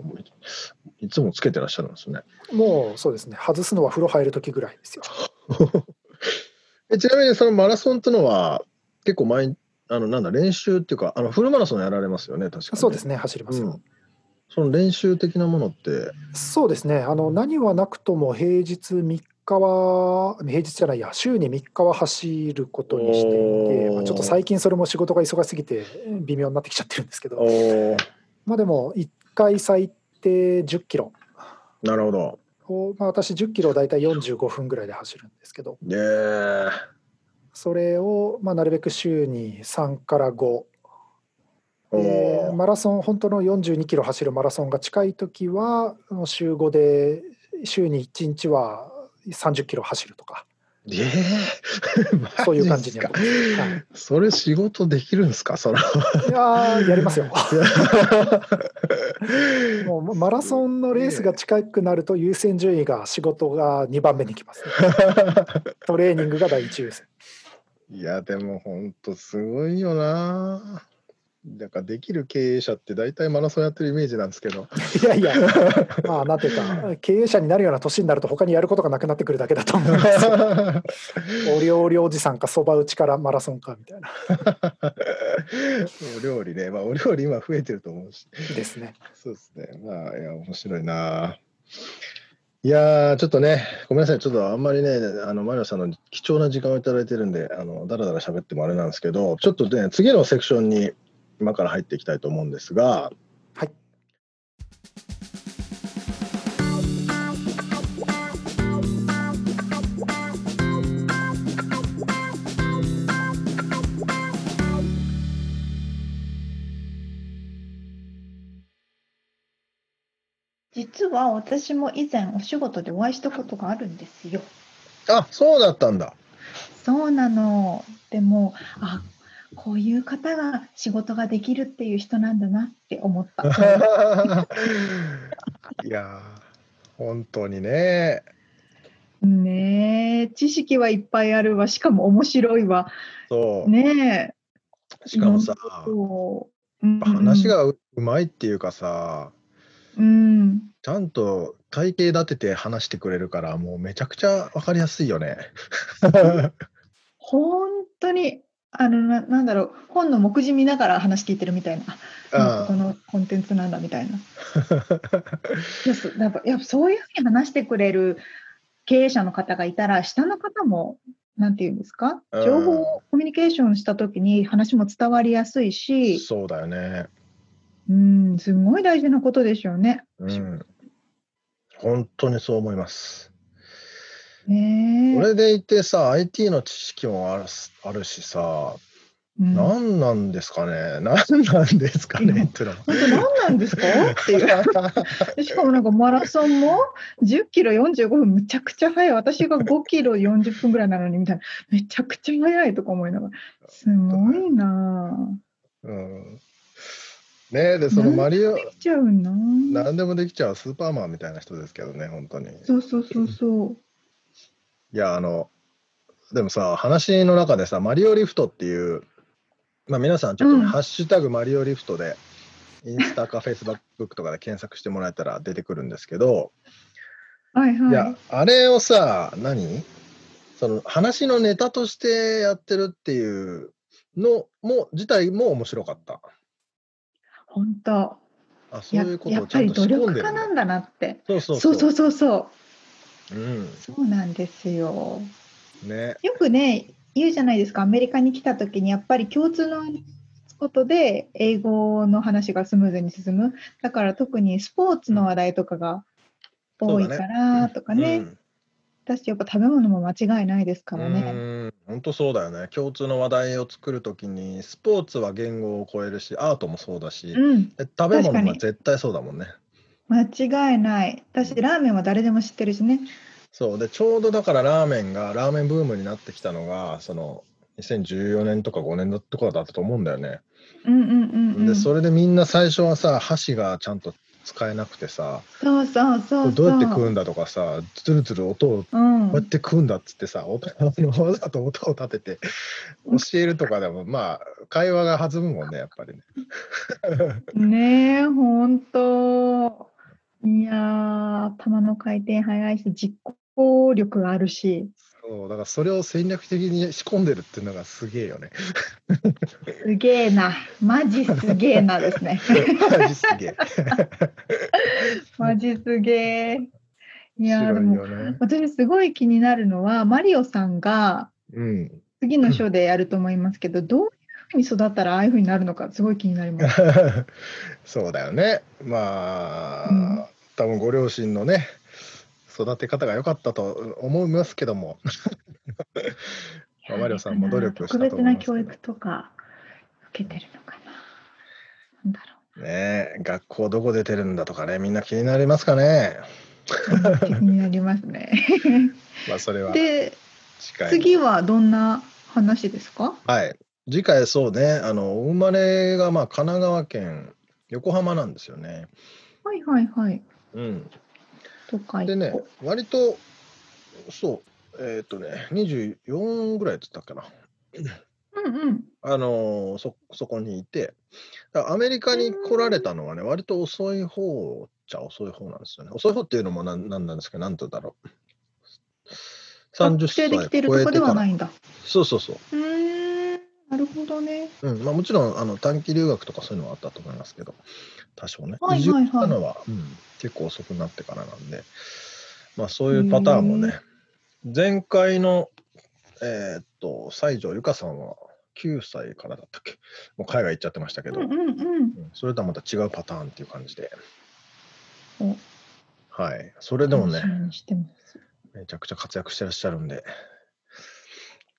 いいつもつけてらっしゃるんですね。もうそうですね、外すのは風呂入るときぐらいですよ。えちなみにそのマラソンってのは、結構前、あの、なんだ、練習っていうか、あの、フルマラソンやられますよね、確かに。そうですね、走りますよ。うん。その練習的なものって、そうですね、あの何はなくとも平日3日は、平日じゃないや、週に3日は走ることにしていて、まあ、ちょっと最近それも仕事が忙しすぎて微妙になってきちゃってるんですけど、まあでも1回最低10キロ。なるほど。を、まあ、私10キロを大体45分ぐらいで走るんですけど、ええ。それをまあなるべく週に3から5。おでー。マラソン、本当の42キロ走るマラソンが近いときは、週5で、週に1日は30キロ走るとか、ええ。そういう感じに。はい。それ仕事できるんですか？そのいやーやりますよ。もうマラソンのレースが近くなると優先順位が仕事が2番目に来ます、ね。トレーニングが第一優先。いや、でも本当すごいよな。なんかできる経営者って大体マラソンやってるイメージなんですけど。いやいや、まあなんていうか、経営者になるような年になると他にやることがなくなってくるだけだと思いますよ。お料理おじさんかそば打ちからマラソンかみたいな。お料理ね、まあお料理今増えてると思うし。ですね。そうですね。まあ、いや、面白いな。いやー、ちょっとね、ごめんなさい、ちょっとあんまりね、あの、マリオさんの貴重な時間をいただいてるんで、あの、だらだら喋ってもあれなんですけど、ちょっとね、次のセクションに今から入っていきたいと思うんですが、はい。実は私も以前お仕事でお会いしたことがあるんですよ。あ、そうだったんだ。そうなの。でも、あ、こういう方が仕事ができるっていう人なんだなって思った。いやー、本当にね。ねえ、知識はいっぱいあるわ。しかも面白いわ。そう。ねえ。しかもさ、話がううまいっていうかさ、うん。ちゃんと体系立てて話してくれるから、もうめちゃくちゃわかりやすいよね。本当に、あの、な、なんだろう、本の目次見ながら話聞いてるみたいな。あ、あこのコンテンツなんだみたいな。いや、っぱ、やっぱそういうふうに話してくれる経営者の方がいたら、下の方も、なんていうんですか、うん情報をコミュニケーションしたときに話も伝わりやすいし、そうだよね。うん、すごい大事なことでしょうね。うん。本当にそう思います。ねえ。それでいてさ、IT の知識もあるすあるしさ、うん何なんですかね？何なんですかね？ってのは。何なんですか？っていう。で しかもなんかマラソンも10キロ45分むちゃくちゃ速い。私が5キロ40分ぐらいなのにみたいな。めちゃくちゃ速いとか思いながら。すごいなぁ。うんねえでそのマリオ。何でもできちゃうスーパーマンみたいな人ですけどね本当に。そうそうそうそう。いやあのでもさ話の中でさマリオリフトっていうまあ皆さんちょっとね、うんハッシュタグマリオリフトでインスタかフェイスブックとかで検索してもらえたら出てくるんですけど、はいはい。いやあれをさ何？その話のネタとしてやってるっていうのも自体も面白かった。本当。あそうやいうことをちゃんと仕努力込んでる家なんだなって。そうそうそうそうそうそう。うん。そうなんですよ。ね。よくね、言うじゃないですか、アメリカに来た時にやっぱり共通のことで英語の話がスムーズに進む。だから特にスポーツの話題とかが多いからとかね。うん。私やっぱ食べ物も間違いないですからうね。ん。本当そうだよね。共通の話題を作るときにスポーツは言語を超えるしアートもそうだし、うん、で食べ物確かに。も絶対そうだもんね間違いない。私ラーメンは誰でも知ってるしね。そうでちょうどだからラーメンがラーメンブームになってきたのがその2014年とか5年とかだったと思うんだよね、うんうんうん、うん。でそれでみんな最初はさ箸がちゃんと使えなくてさそうそうそう。どうやって食うんだとかさズルズル音をうんこうやって食うんだっつってさ、音あのわざと音を立てて教えるとかでも、まあ、会話が弾むもんね、やっぱりね。ねえ、ほんと。いやー、頭の回転早いし、実行力があるし、そうだからそれを戦略的に仕込んでるっていうのがすげえよね。すげえな。マジすげえなですね。マジすげえ。マジすげえ。いやー、でも。私すごい気になるのは、マリオさんがうん。次の章でやると思いますけど、どういうふうに育ったらああいうふうになるのか、すごい気になります。そうだよね。まあ、うん多分ご両親のね、育て方が良かったと思いますけども。まあマリオさんも努力したと思います特別な教育とか受けてるのかな。なんだろう。ねえ学校どこ出てるんだとかね、みんな気になりますかね。気になりますね。まあ、それはで。次はどんな話ですか？はい。次回そうね、あの、お生まれがまあ神奈川県横浜なんですよね。はいはいはい。うん。とかでね、割と、そう、えっ、とね、24ぐらいって言ったっけな。うんうん。あのーそ、そこにいて、アメリカに来られたのはね、割と遅い方っちゃ遅い方なんですよね。遅い方っていうのもなんなんなんですけど、なんて言うんだろう。30学生歳できてるとこではないんだ。そうそうそう。なるほどね。うん。まあ、もちろんあの短期留学とかそういうのはあったと思いますけど、多少ね。はいはいはい。移住したのは、うん、結構遅くなってからなんで、まあ、そういうパターンもね、前回の、えーっと、西条ゆかさんは9歳からだったっけ？もう海外行っちゃってましたけど、うんうんうん。うん。それとはまた違うパターンっていう感じで、お。はい。それでもね楽し、みにしてます。めちゃくちゃ活躍してらっしゃるんで、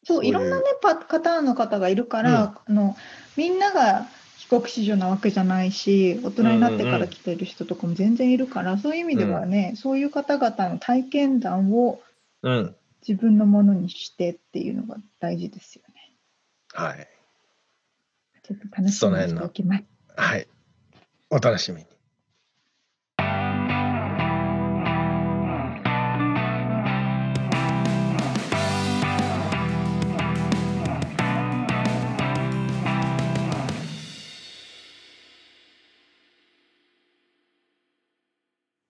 そう、いろんなね、パパターンの方がいるから、あの、みんなが帰国子女なわけじゃないし、大人になってから来てる人とかも全然いるから、そういう意味ではね、そういう方々の体験談をうん。自分のものにしてっていうのが大事ですよね。はい。ちょっと楽しみにしておきます。はい。お楽しみに。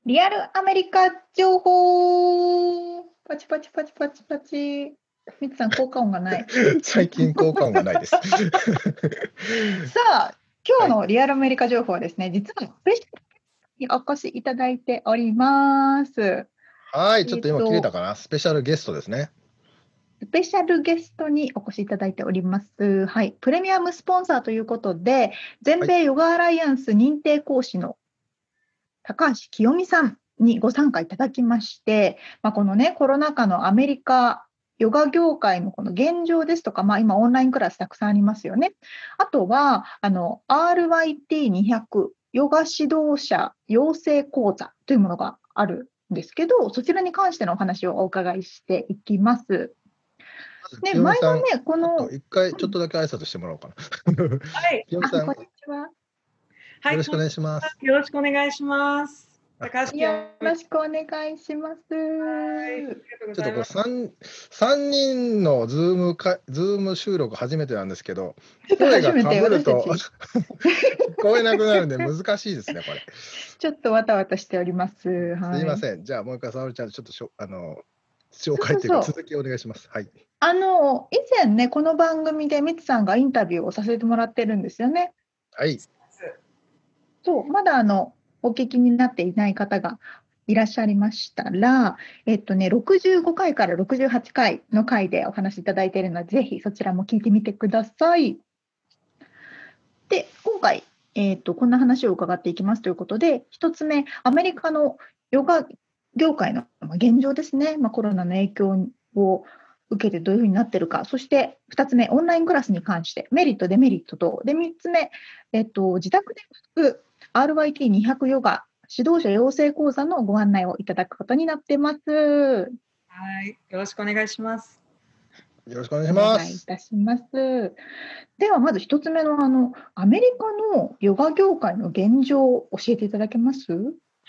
リアルアメリカ情報パチパチパチパチパチ。みつさん、効果音がない。最近効果音がないです。さあ、今日のリアルアメリカ情報はですね、実はスペシャルにお越しいただいております。はい、ちょっと今えっと切れたかな？スペシャルゲストですね。スペシャルゲストにお越しいただいております。はい、プレミアムスポンサーということで、全米ヨガアライアンス認定講師の高橋清美さんにご参加いただきまして、まあ、このね、コロナ禍のアメリカヨガ業界のこの現状ですとか、まあ、今オンラインクラスたくさんありますよね。あとは、あの、RYT200 ヨガ指導者養成講座というものがあるんですけど、そちらに関してのお話をお伺いしていきます。ね、前のね、この。一回ちょっとだけ挨拶してもらおうかな。はい。清さん。こんにちは。はい。よろしくお願いします。よろしくお願いします。高橋よろしくお願いします。ちょっとこれ三三人の Zoom か Zoom 収録初めてなんですけど、声がかぶると聞こえなくなるんで難しいですねこれ。ちょっとわたわたしております。はい、すみません。じゃあもう一回沙織ちゃんちょっとしょあの紹介というか続きお願いします。はい。あの以前ねこの番組でみつさんがインタビューをさせてもらってるんですよね。はい。そうまだあのお聞きになっていない方がいらっしゃいましたら、えっとね、65回から68回の回でお話しいただいているので、ぜひそちらも聞いてみてください。で、今回、えっと、こんな話を伺っていきますということで、1つ目、アメリカのヨガ業界の現状ですね、まあ、コロナの影響を受けてどういうふうになっているか、そして2つ目、オンラインクラスに関して、メリット、デメリットと、で3つ目、えっと、自宅で学く RYT200 ヨガ指導者養成講座のご案内をいただくことになってます。はい、よろしくお願いします。よろしくお願いします。お願いいたします。ではまず一つ目のあのアメリカのヨガ業界の現状を教えていただけます？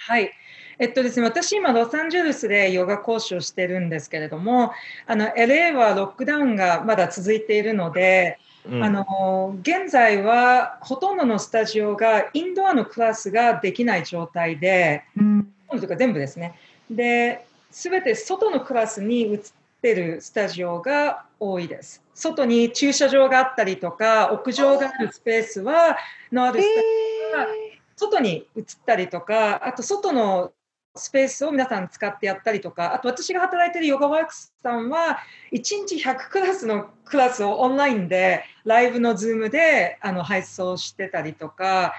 はい。えっとですね、私今ロサンゼルスでヨガ講師をしてるんですけれども、あの LA はロックダウンがまだ続いているので、うん、あの現在はほとんどのスタジオがインドアのクラスができない状態で、うん、とか全部ですね。で、すべて外のクラスに移ってるスタジオが多いです。外に駐車場があったりとか、屋上があるスペースはのあるスタジオが外に移ったりとか、あと外のスペースを皆さん使ってやったりとか、あと私が働いている YogaWorks さんは、1日100クラスのクラスをオンラインで、ライブの Zoom であの配送してたりとか。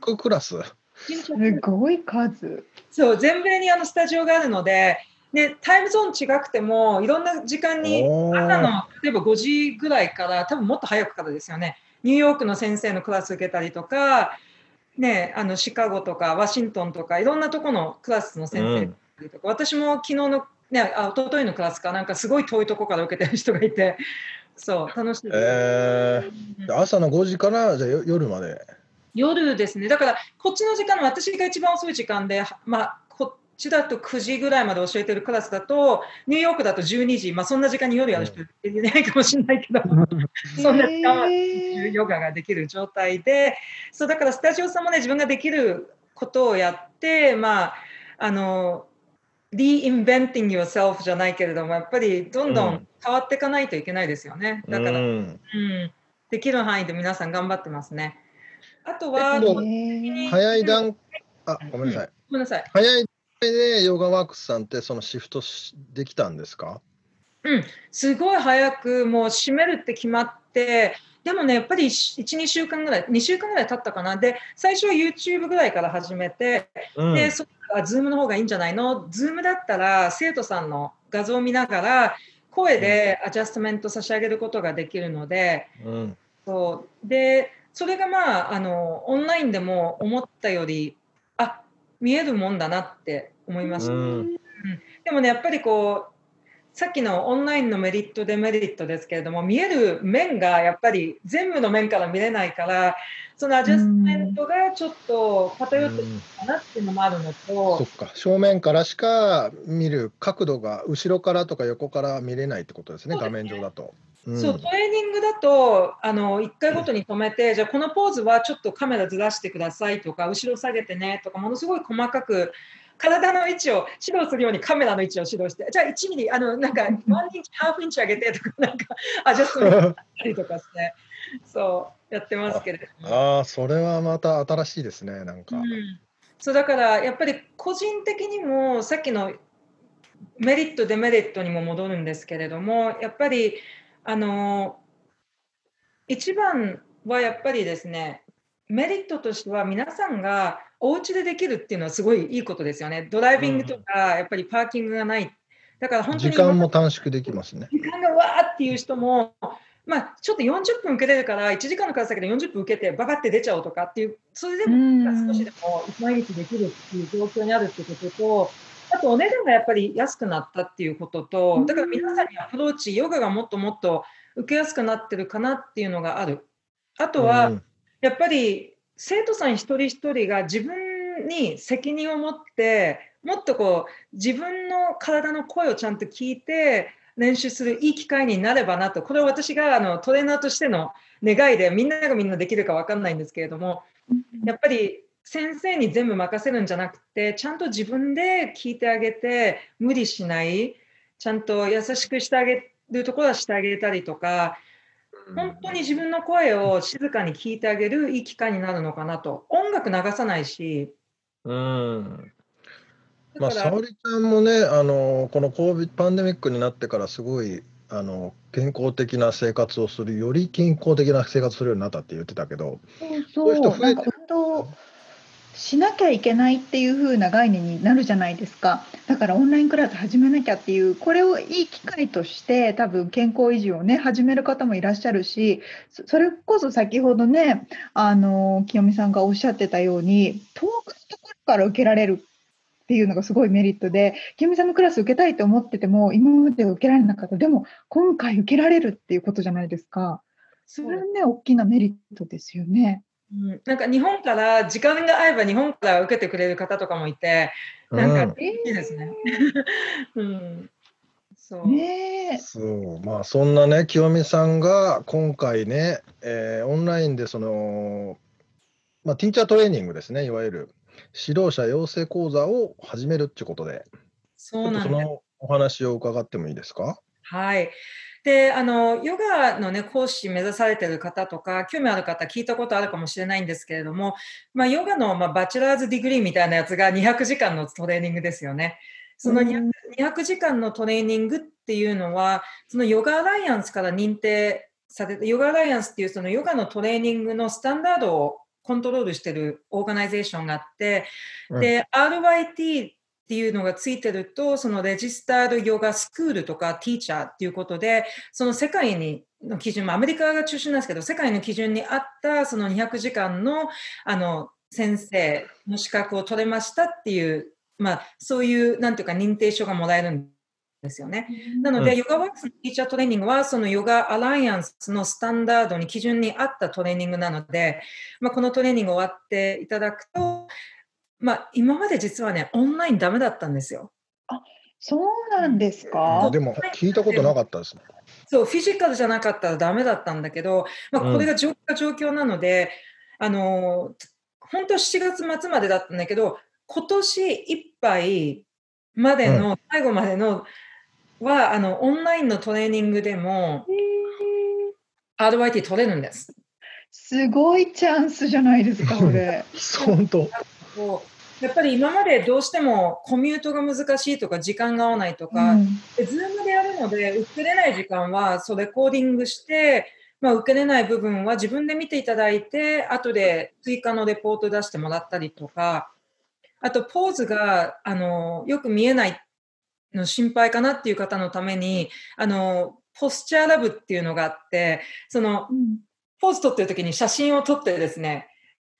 100クラス？すごい数。そう、全米にあのスタジオがあるので、ね、タイムゾーン違くても、いろんな時間に、朝の例えば5時ぐらいから、多分もっと早くからですよね、ニューヨークの先生のクラス受けたりとか、ね、あのシカゴとかワシントンとかいろんなとこのクラスの先生とか、うん、私も昨日の、ね、あ一昨日のクラスかなんかすごい遠いとこから受けてる人がいて そう楽しい、えー、朝の5時からじゃ夜まで。夜ですね。だからこっちの時間私が一番遅い時間で、まあ、ちだと9時ぐらいまで教えてるクラスだと、ニューヨークだと12時、まあ、そんな時間に夜やる人いないかもしれないけど、そんな時間はヨガができる状態で、そうだからスタジオさんもね、自分ができることをやって、まあ、あの、reinventing yourself じゃないけれども、やっぱりどんどん変わっていかないといけないですよね。だから、うん、うん、できる範囲で皆さん頑張ってますね。あとは、早い段、あ、ごめんなさい。ごめんなさい。早いでヨガワークスさんってそのシフトできたんですか？うん、すごい早くもう閉めるって決まってでもねやっぱり12週間ぐらい2週間ぐらい経ったかな。で最初は YouTube ぐらいから始めて、うん、でそこ Zoom の方がいいんじゃないの？Zoom だったら生徒さんの画像を見ながら声でアジャストメント差し上げることができるので、うん、そう。でそれがまああのオンラインでも思ったより見えるもんだなって思いました。うん、でもねやっぱりこうさっきのオンラインのメリットデメリットですけれども見える面がやっぱり全部の面から見れないからそのアジャストメントがちょっと偏ってるかなっていうのもあるのと、そっか。正面からしか見る角度が後ろからとか横から見れないってことですね、ね、画面上だと。そう、トレーニングだと、あの、1回ごとに止めて、じゃあこのポーズはちょっとカメラずらしてくださいとか、後ろ下げてねとか、ものすごい細かく、体の位置を指導するようにカメラの位置を指導して、じゃあ1ミリ、あの、なんか、1インチ、ハーフインチ上げてとか、なんか、アジャストメントしたりとかして、そう、やってますけれども。ああ、それはまた新しいですね、なんか。うん、そう、だから、やっぱり個人的にも、さっきのメリット、デメリットにも戻るんですけれども、やっぱり、あの一番はやっぱりですねメリットとしては皆さんがお家でできるっていうのはすごいいいことですよね。ドライビングとかやっぱりパーキングがないだから本当に時間も短縮できますね。時間がわーっていう人も、まあ、ちょっと40分受けれるから、1時間のクラスだけど40分受けて、バカって出ちゃおうとかっていう、それでも少しでも毎日できるっていう状況にあるってことと、あとお値段がやっぱり安くなったっていうことと、だから皆さんにアプローチ、ヨガがもっともっと受けやすくなってるかなっていうのがある。あとは、やっぱり生徒さん一人一人が自分に責任を持って、もっとこう自分の体の声をちゃんと聞いて練習するいい機会になればなと、これは私があのトレーナーとしての願いで、みんながみんなできるか分かんないんですけれども、やっぱり先生に全部任せるんじゃなくて、ちゃんと自分で聞いてあげて、無理しない、ちゃんと優しくしてあげるところはしてあげたりとか、本当に自分の声を静かに聞いてあげるいい機会になるのかなと。音楽流さないし。うん。まあ、沙織ちゃんもね、あのこの COVID パンデミックになってからすごいあの健康的な生活をする、より健康的な生活をするようになったって言ってたけど、そうそう、そういう人増えてしなきゃいけないっていう風な概念になるじゃないですか。だからオンラインクラス始めなきゃっていうこれをいい機会として多分健康維持をね始める方もいらっしゃるしそれこそ先ほどねあの清美さんがおっしゃってたように遠くのところから受けられるっていうのがすごいメリットで清美さんのクラス受けたいと思ってても今まで受けられなかった。でも今回受けられるっていうことじゃないですか。それはね大きなメリットですよね。うん、なんか日本から時間が合えば日本から受けてくれる方とかもいて、なんかいいですね。うん、そう。ねそう。まあそんなね清美さんが今回ね、えー、オンラインでその、まあ、ティーチャートレーニングですね。いわゆる指導者養成講座を始めるっていうことで。そうなんそのお話を伺ってもいいですか？はいで、あの、ヨガのね、講師目指されてる方とか、興味ある方聞いたことあるかもしれないんですけれども、まあ、ヨガの、まあ、 bachelor's degree みたいなやつが200時間のトレーニングですよね。その 200, 200時間のトレーニングっていうのは、その Yoga Alliance から認定されて、 Yoga Alliance っていうそのヨガのトレーニングのスタンダードをコントロールしてる organization があって、で、RYT っていうのがついてると、そのレジスタードヨガスクールとかティーチャーっていうことで、その世界にの基準、アメリカが中心なんですけど、世界の基準に合ったその200時間のあの先生の資格を取れましたっていう、まあ、そういう、なんていうか認定書がもらえるんですよね。なので、うん、ヨガワークスのティーチャートレーニングは、そのヨガアライアンスのスタンダードに基準に合ったトレーニングなので、まあ、このトレーニング終わっていただくと、まあ、今まで実はね、オンラインダメだったんですよ。あ、そうなんですか？でも聞いたことなかったですね。そう、フィジカルじゃなかったらダメだったんだけど、まあ、これが状況,、状況なので、あの、本当7月末までだったんだけど、今年いっぱいまでの、うん、最後までのは、あの、オンラインのトレーニングでも、RYT 取れるんです。すごいチャンスじゃないですか、これ。本当。やっぱり今までどうしても commute が難しいとか時間が合わないとか、うん、で Zoom でやるので受けれない時間はそうレコーディングして、まあ、受けれない部分は自分で見ていただいて後で追加のレポート出してもらったりとかあとポーズがあのよく見えないの心配かなっていう方のためにあのポスチャーラブっていうのがあってその、うん、ポーズ撮ってる時に写真を撮ってですね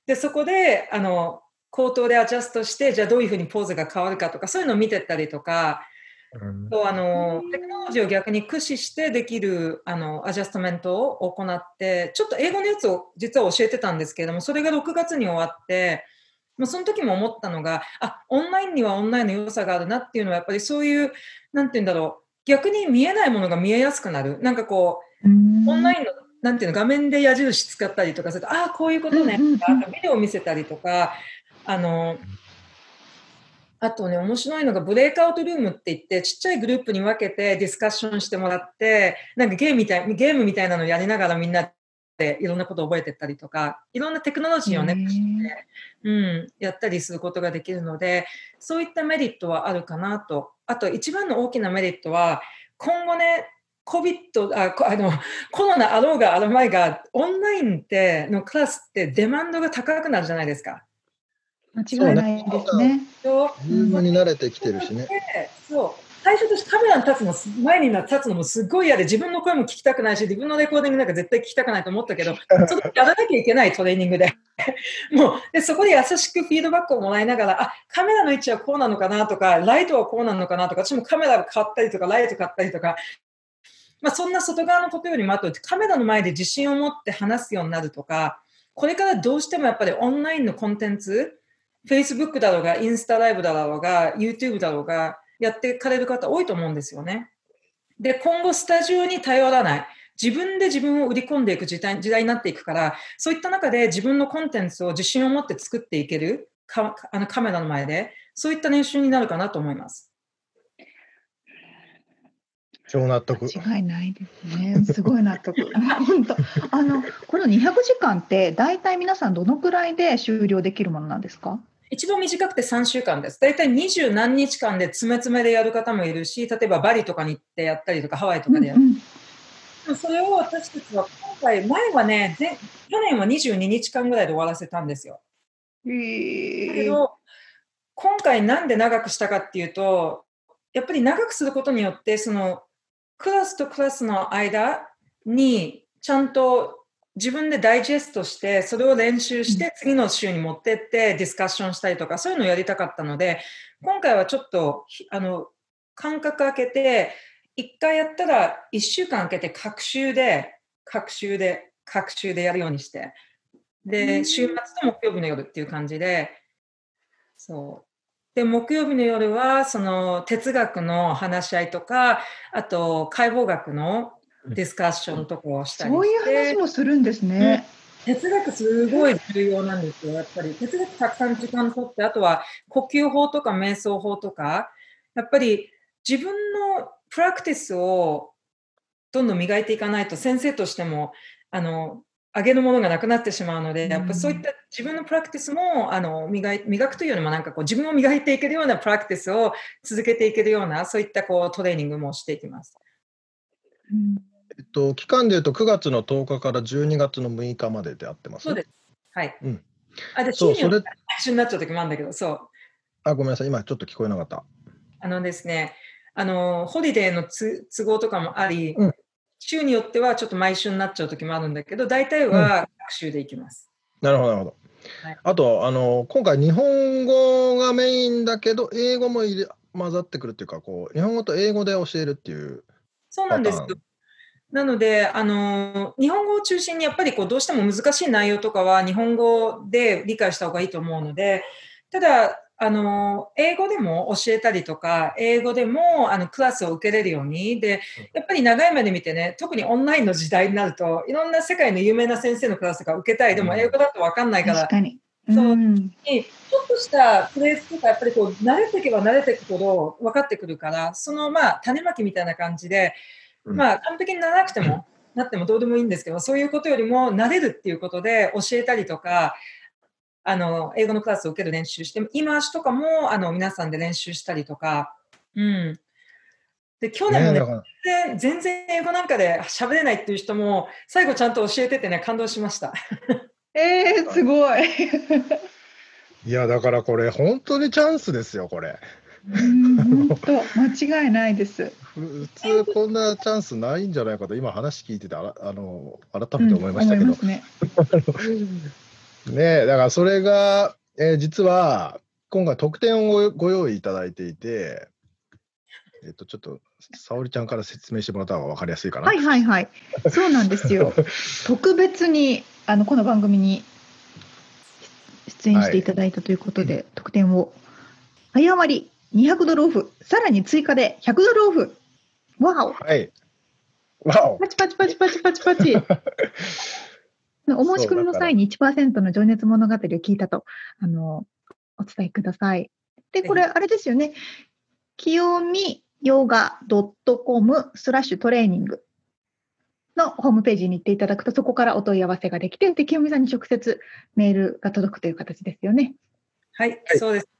でそこであの口頭でアジャストして、じゃあどういうふうにポーズが変わるかとか、そういうのを見てったりとか、うん、とあのテクノロジーを逆に駆使してできるあのアジャストメントを行って、ちょっと英語のやつを実は教えてたんですけれども、それが6月に終わって、もうその時も思ったのが、あオンラインにはオンラインの良さがあるなっていうのは、やっぱりそういう、なんて言うんだろう、逆に見えないものが見えやすくなる。なんかこう、オンラインのなんていうの画面で矢印使ったりとかすると、ああ、こういうことね、とか、ビデオを見せたりとか、あの、あとね、面白いのがブレイクアウトルームって言って、ちっちゃいグループに分けてディスカッションしてもらって、なんかゲームみたいゲームみたいなのをやりながらみんなでいろんなことを覚えてったりとか、いろんなテクノロジーをね、うん、やったりすることができるので、そういったメリットはあるかなと。あと、一番の大きなメリットは、今後ね、COVID ああのコロナあろうがある前がオンラインってのクラスって demand が高くなるじゃないですか。間違いないですね。 Zoom に慣れてきてるしね。そう最初私カメラに立つの、前に立つのもすっごい嫌で、自分の声も聞きたくないし、自分のレコーディングなんか絶対聞きたくないと思ったけど、ちょっとやらなきゃいけないトレーニングで。もうで、そこで優しくフィードバックをもらいながら、あ、カメラの位置はこうなのかなとか、ライトはこうなのかなとか、私もカメラ買ったりとか、ライト買ったりとか、まあ、そんな外側のことよりも、あとカメラの前で自信を持って話すようになるとか、これからどうしてもやっぱりオンラインのコンテンツ、Facebook だろうが、インスタライブだろうが、YouTube だろうが、やってかれる方多いと思うんですよね。で、今後スタジオに頼らない。自分で自分を売り込んでいく時代時代になっていくから、そういった中で自分のコンテンツを自信を持って作っていけるかあのカメラの前で、そういった練習になるかなと思います。超納得。間違いないですね。すごい納得。本当。あのこの200時間って大体皆さんどのくらいで終了できるものなんですか？一番短くて3週間です。大体二十何日間で詰め詰めでやる方もいるし、例えばバリとかに行ってやったりとか、ハワイとかでやる。うんうん、それを私たちは今回、前はね、去年は22日間ぐらいで終わらせたんですよ。えー、だけど、今回なんで長くしたかっていうと、やっぱり長くすることによって、そのクラスとクラスの間にちゃんと自分でダイジェストして、それを練習して、次の週に持ってってディスカッションしたりとか、そういうのをやりたかったので、今回はちょっと、あの、間隔空けて、1回やったら1週間空けて、各週で、各週で、各週でやるようにして、で、週末と木曜日の夜っていう感じで、そう。で、木曜日の夜は、その哲学の話し合いとか、あと解剖学のディスカッションとかをしたりそういう話もするんですね。哲学すごい重要なんですよ、やっぱり。哲学たくさん時間とって、あとは呼吸法とか瞑想法とか、やっぱり自分のプラクティスをどんどん磨いていかないと、先生としても、あの、上げるものがなくなってしまうので、やっぱそういった自分のプラクティスもあの磨磨くというよりもなんかこう自分を磨いていけるようなプラクティスを続けていけるようなそういったこうトレーニングもしていきます。うんえっと、期間でいうと9月の10日から12月の6日までであってます、そうです。はい。うん。あ、で、そう、それ。一緒になっちゃう時もあるんだけど、そう。あ、ごめんなさい。今ちょっと聞こえなかった。あのですね、あの、ホリデーのつ都合とかもあり、うん、週によってはちょっと毎週になっちゃう時もあるんだけど、大体は学習でいきます。うん、なるほど、なるほど。はい、あとあの、今回、日本語がメインだけど、英語も入れ混ざってくるっていうかこう、日本語と英語で教えるっていう。そうなんですなので、あの、日本語を中心にやっぱりこうどうしても難しい内容とかは日本語で理解した方がいいと思うので、ただ、あの、英語でも教えたりとか、英語でもあのクラスを受けれるように、で、やっぱり長い目で見てね、特にオンラインの時代になると、いろんな世界の有名な先生のクラスが受けたい、でも英語だと分かんないから、確かに。そう、うん、ちょっとしたフレーズとか、やっぱりこう、慣れていけば慣れていくほど分かってくるから、そのまあ、種まきみたいな感じで、まあ、完璧にならなくても、なってもどうでもいいんですけど、そういうことよりも、慣れるっていうことで教えたりとか、あの、英語のクラスを受ける練習して、言い回しとかも、あの、皆さんで練習したりとか、うん。で、去年もね、ね全然英語なんかで喋れないっていう人も、最後ちゃんと教えててね、感動しました。えー、すごい。いや、だからこれ、本当にチャンスですよ、これ。本当 間違いないです。普通こんなチャンスないんじゃないかと今話聞いててあの改めて思いましたけど、うん、ねねだからそれが、えー、実は今回特典をご用意いただいていて、えっ、とちょっと沙織ちゃんから説明してもらった方が分かりやすいかな。はいはいはい、そうなんですよ。特別にあのこの番組に出演していただいたということで、はい、特典を早割200ドルオフ、さらに追加で100ドルオフ。わお。はい。わお。パチパチパチパチパチパチ。お申し込みの際に1%の情熱物語を聞いたと、あの、お伝えください。で、これ、あれですよね。清見ヨガ .com スラッシュトレーニングのホームページに行っていただくと、そこからお問い合わせができて、で清美さんに直接メールが届くという形ですよね。はい、はい、そうです。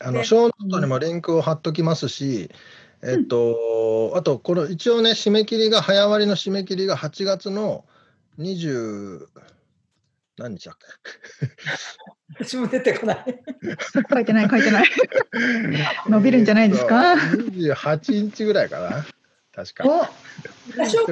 あの、ショーノートにもリンクを貼っときますし、えっと、あと、これ、一応ね、締め切りが、早割りの締め切りが8月の20、何日だっけ？私も出てこない。書いてない書いてない。伸びるんじゃないですか？28インチぐらいかな。確か。お、多少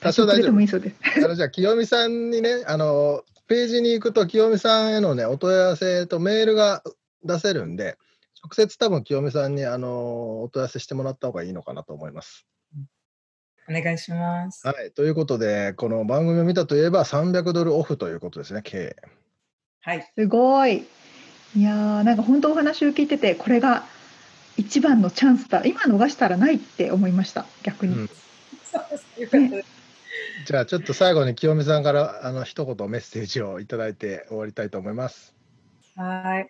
多少大丈夫。てもいいそうです。あのじゃあ、清美さんにね、あの、ページに行くと、清美さんへのね、お問い合わせとメールが出せるんで、直接多分清美さんに、あの、お問い合わせしてもらった方がいいのかなと思います。お願いします。はい。ということで、この番組を見たといえば、300ドルオフということですね、計。はい。すごい。いやーなんか本当お話を聞いててこれが一番のチャンスだ今逃したらないって思いました逆に、うんそうです。よかったです。じゃあ、ちょっと最後に清美さんから、あの、一言メッセージをいただいて終わりたいと思います。はい。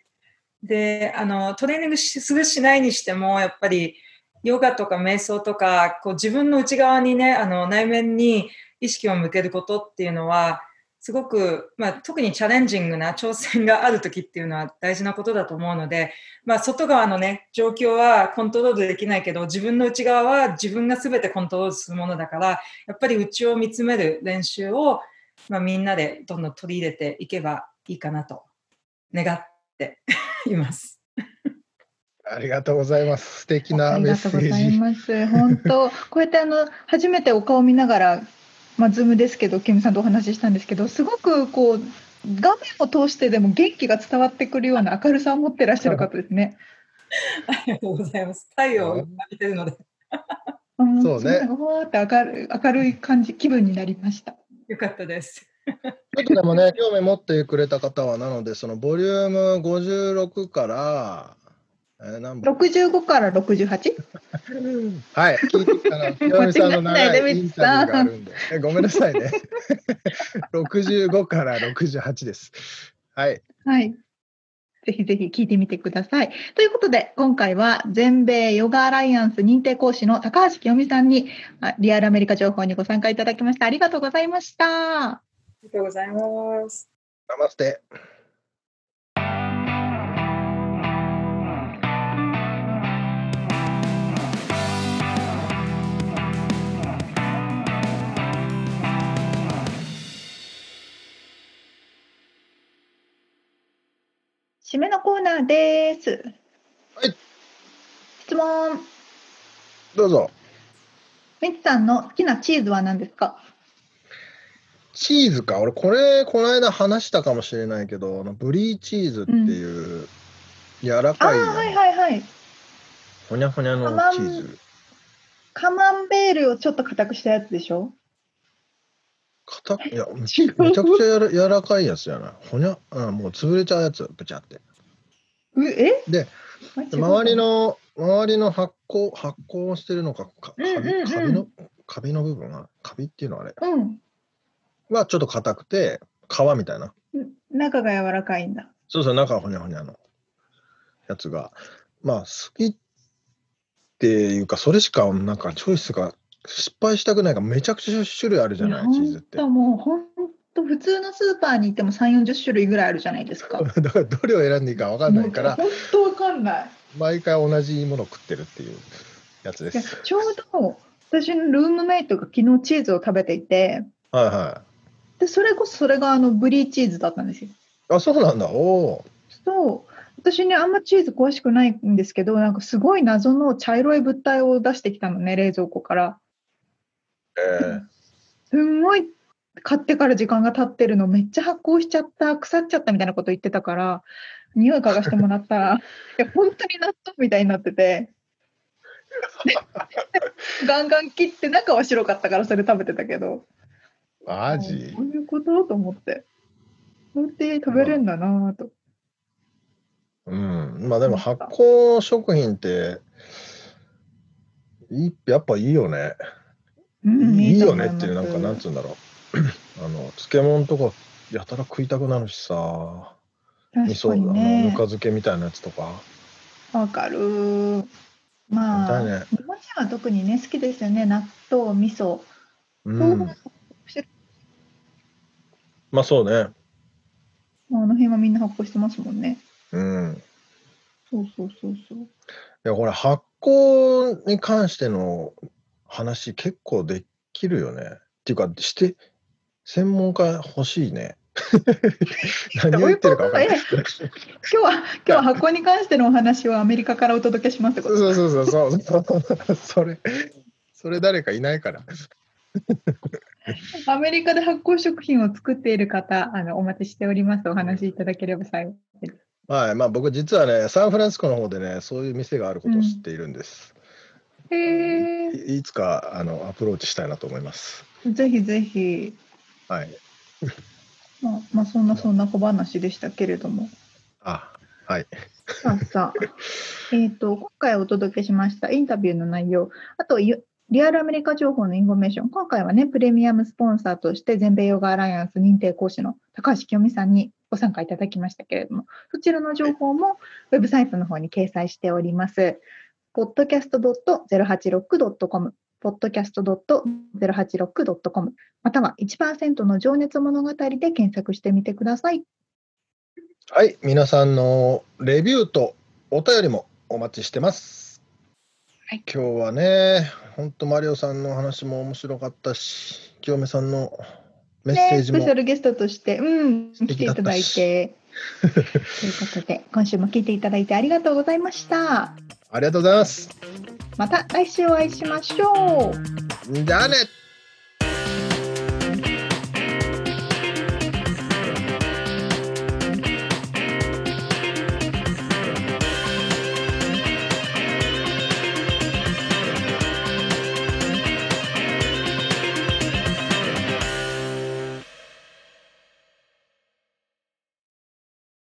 で、あの、トレーニングしするしないにしても、やっぱり、ヨガとか瞑想とか、こう自分の内側にね、あの、内面に意識を向けることっていうのは、すごく、まあ、特にチャレンジングな挑戦がある時っていうのは大事なことだと思うので、まあ、外側のね、状況はコントロールできないけど、自分の内側は自分が全てコントロールするものだから、やっぱり内を見つめる練習を、まあ、みんなでどんどん取り入れていけばいいかなと願って います。ありがとうございます。素敵なありメッセがとうございージ。ます本当こうやってあの初めてお顔見ながらまあズームですけどキムさんとお話ししたんですけどすごくこう画面を通してでも元気が伝わってくるような明るさを持ってらっしゃる方ですね。ありがとうございます。太陽を浴びてるので、んそうねわーって明るい明るい感じ気分になりました。よかったです。ちょっとでもね、興味持ってくれた方は、なので、そのボリューム56から、65から 68? はい、聞いて、あの、清美さんの長間違えないインタビューがあるんで、えごめんなさいね。65から68です。はい。はい。ぜひぜひ聞いてみてください。ということで、今回は全米ヨガアライアンス認定講師の高橋清美さんにあリアルアメリカ情報にご参加いただきました。ありがとうございました。ありがとうございます。ナマステ。締めのコーナーです。はい。質問。どうぞ。ミツさんの好きなチーズは何ですか？チーズか。俺、これ、この間話したかもしれないけど、ブリーチーズっていう、柔らああかい、ー、はいはいはい。ほにゃほにゃのチーズ。カマンベールをちょっと硬くしたやつでしょ？硬くいや、めめちゃくちゃやら柔らかいやつじゃない。ほにゃ、うん、もう潰れちゃうやつ、ぶちゃって。うえ？で、周りの、周りの発酵、発酵してるのか、かカビうんうんの、カビの部分は、カビっていうのはあれうん。はちょっと硬くて、皮みたいな。中が柔らかいんだ。そうそう、中はほにゃほにゃのやつが、まあ、好きっていうか、それしか、なんか、チョイスが失敗したくないから、めちゃくちゃ種類あるじゃない、チーズって。もう本当普通のスーパーに行っても3、40種類ぐらいあるじゃないですか。だから、どれを選んでいいか分かんないから、本当わかんない。毎回同じものを食ってるっていうやつです。ちょうど私のルームメイトが昨日チーズを食べていて、はいはでそれこそそれがあのブリーチーズだったんですよ。い。あ、そうなんだ。おお。そう私ねあんまチーズ詳しくないんですけどなんかすごい謎の茶色い物体を出してきたのね冷蔵庫からえ すんごい買ってから時間が経ってるのめっちゃ発酵しちゃった腐っちゃったみたいなこと言ってたから匂い嗅がしてもらったら いや本当に納豆みたいになってて ガンガン切って中は白かったからそれ食べてたけどー、マジ？そういうこと？と思ってそうやって食べれるんだなぁと。うん。まあでも発酵食品って、いいやっぱいいよね。うんいいよねっていう、なんか、なんつうんだろう。あの、漬物とか、やたら食いたくなるしさ、味噌、の、ぬねか。漬けみたいなやつとか。わかる。まあ、ね日本人は特にね、好きですよね。納豆、味噌。うん。まあそうね。まあ、あの辺はみんな発酵してますもんね。うん。そうそうそうそう。いや、これ発酵に関しての話結構できるよね。っていうか、して、専門家欲しいね。何を言ってるか分からない。今日は今日は箱に関してのお話をアメリカからお届けしますってことそうそうそうそう。それ、それ誰かいないから。アメリカで発酵食品を作っている方、あのお待ちしております。お話しいただければ幸いです。はい、まあ僕実はね、サンフランシスコの方でね、そういう店があることを知っているんです。へえ、いいつかあのアプローチしたいなと思います。ぜひぜひ。はい。まあ、まあ、そんなそんな小話でしたけれども。あ、はい。さあさあ、えっと、今回お届けしましたインタビューの内容、あと、ゆリアルアメリカ情報のインフォメーション、今回はね、プレミアムスポンサーとして全米ヨガアライアンス認定講師の高橋清美さんにご参加いただきましたけれども、そちらの情報もウェブサイトの方に掲載しております。podcast.086.com podcast.086.com または1%の情熱物語で検索してみてください。はい、皆さんのレビューとお便りもお待ちしてます。はい今日はね、本当マリオさんの話も面白かったし、清美さんのメッセーね、ジもスペシャルゲストとして、うん、来ていただいて。ということで、今週も聞いていただいてありがとうございました。ありがとうございます。また来週お会いしましょう。じゃあね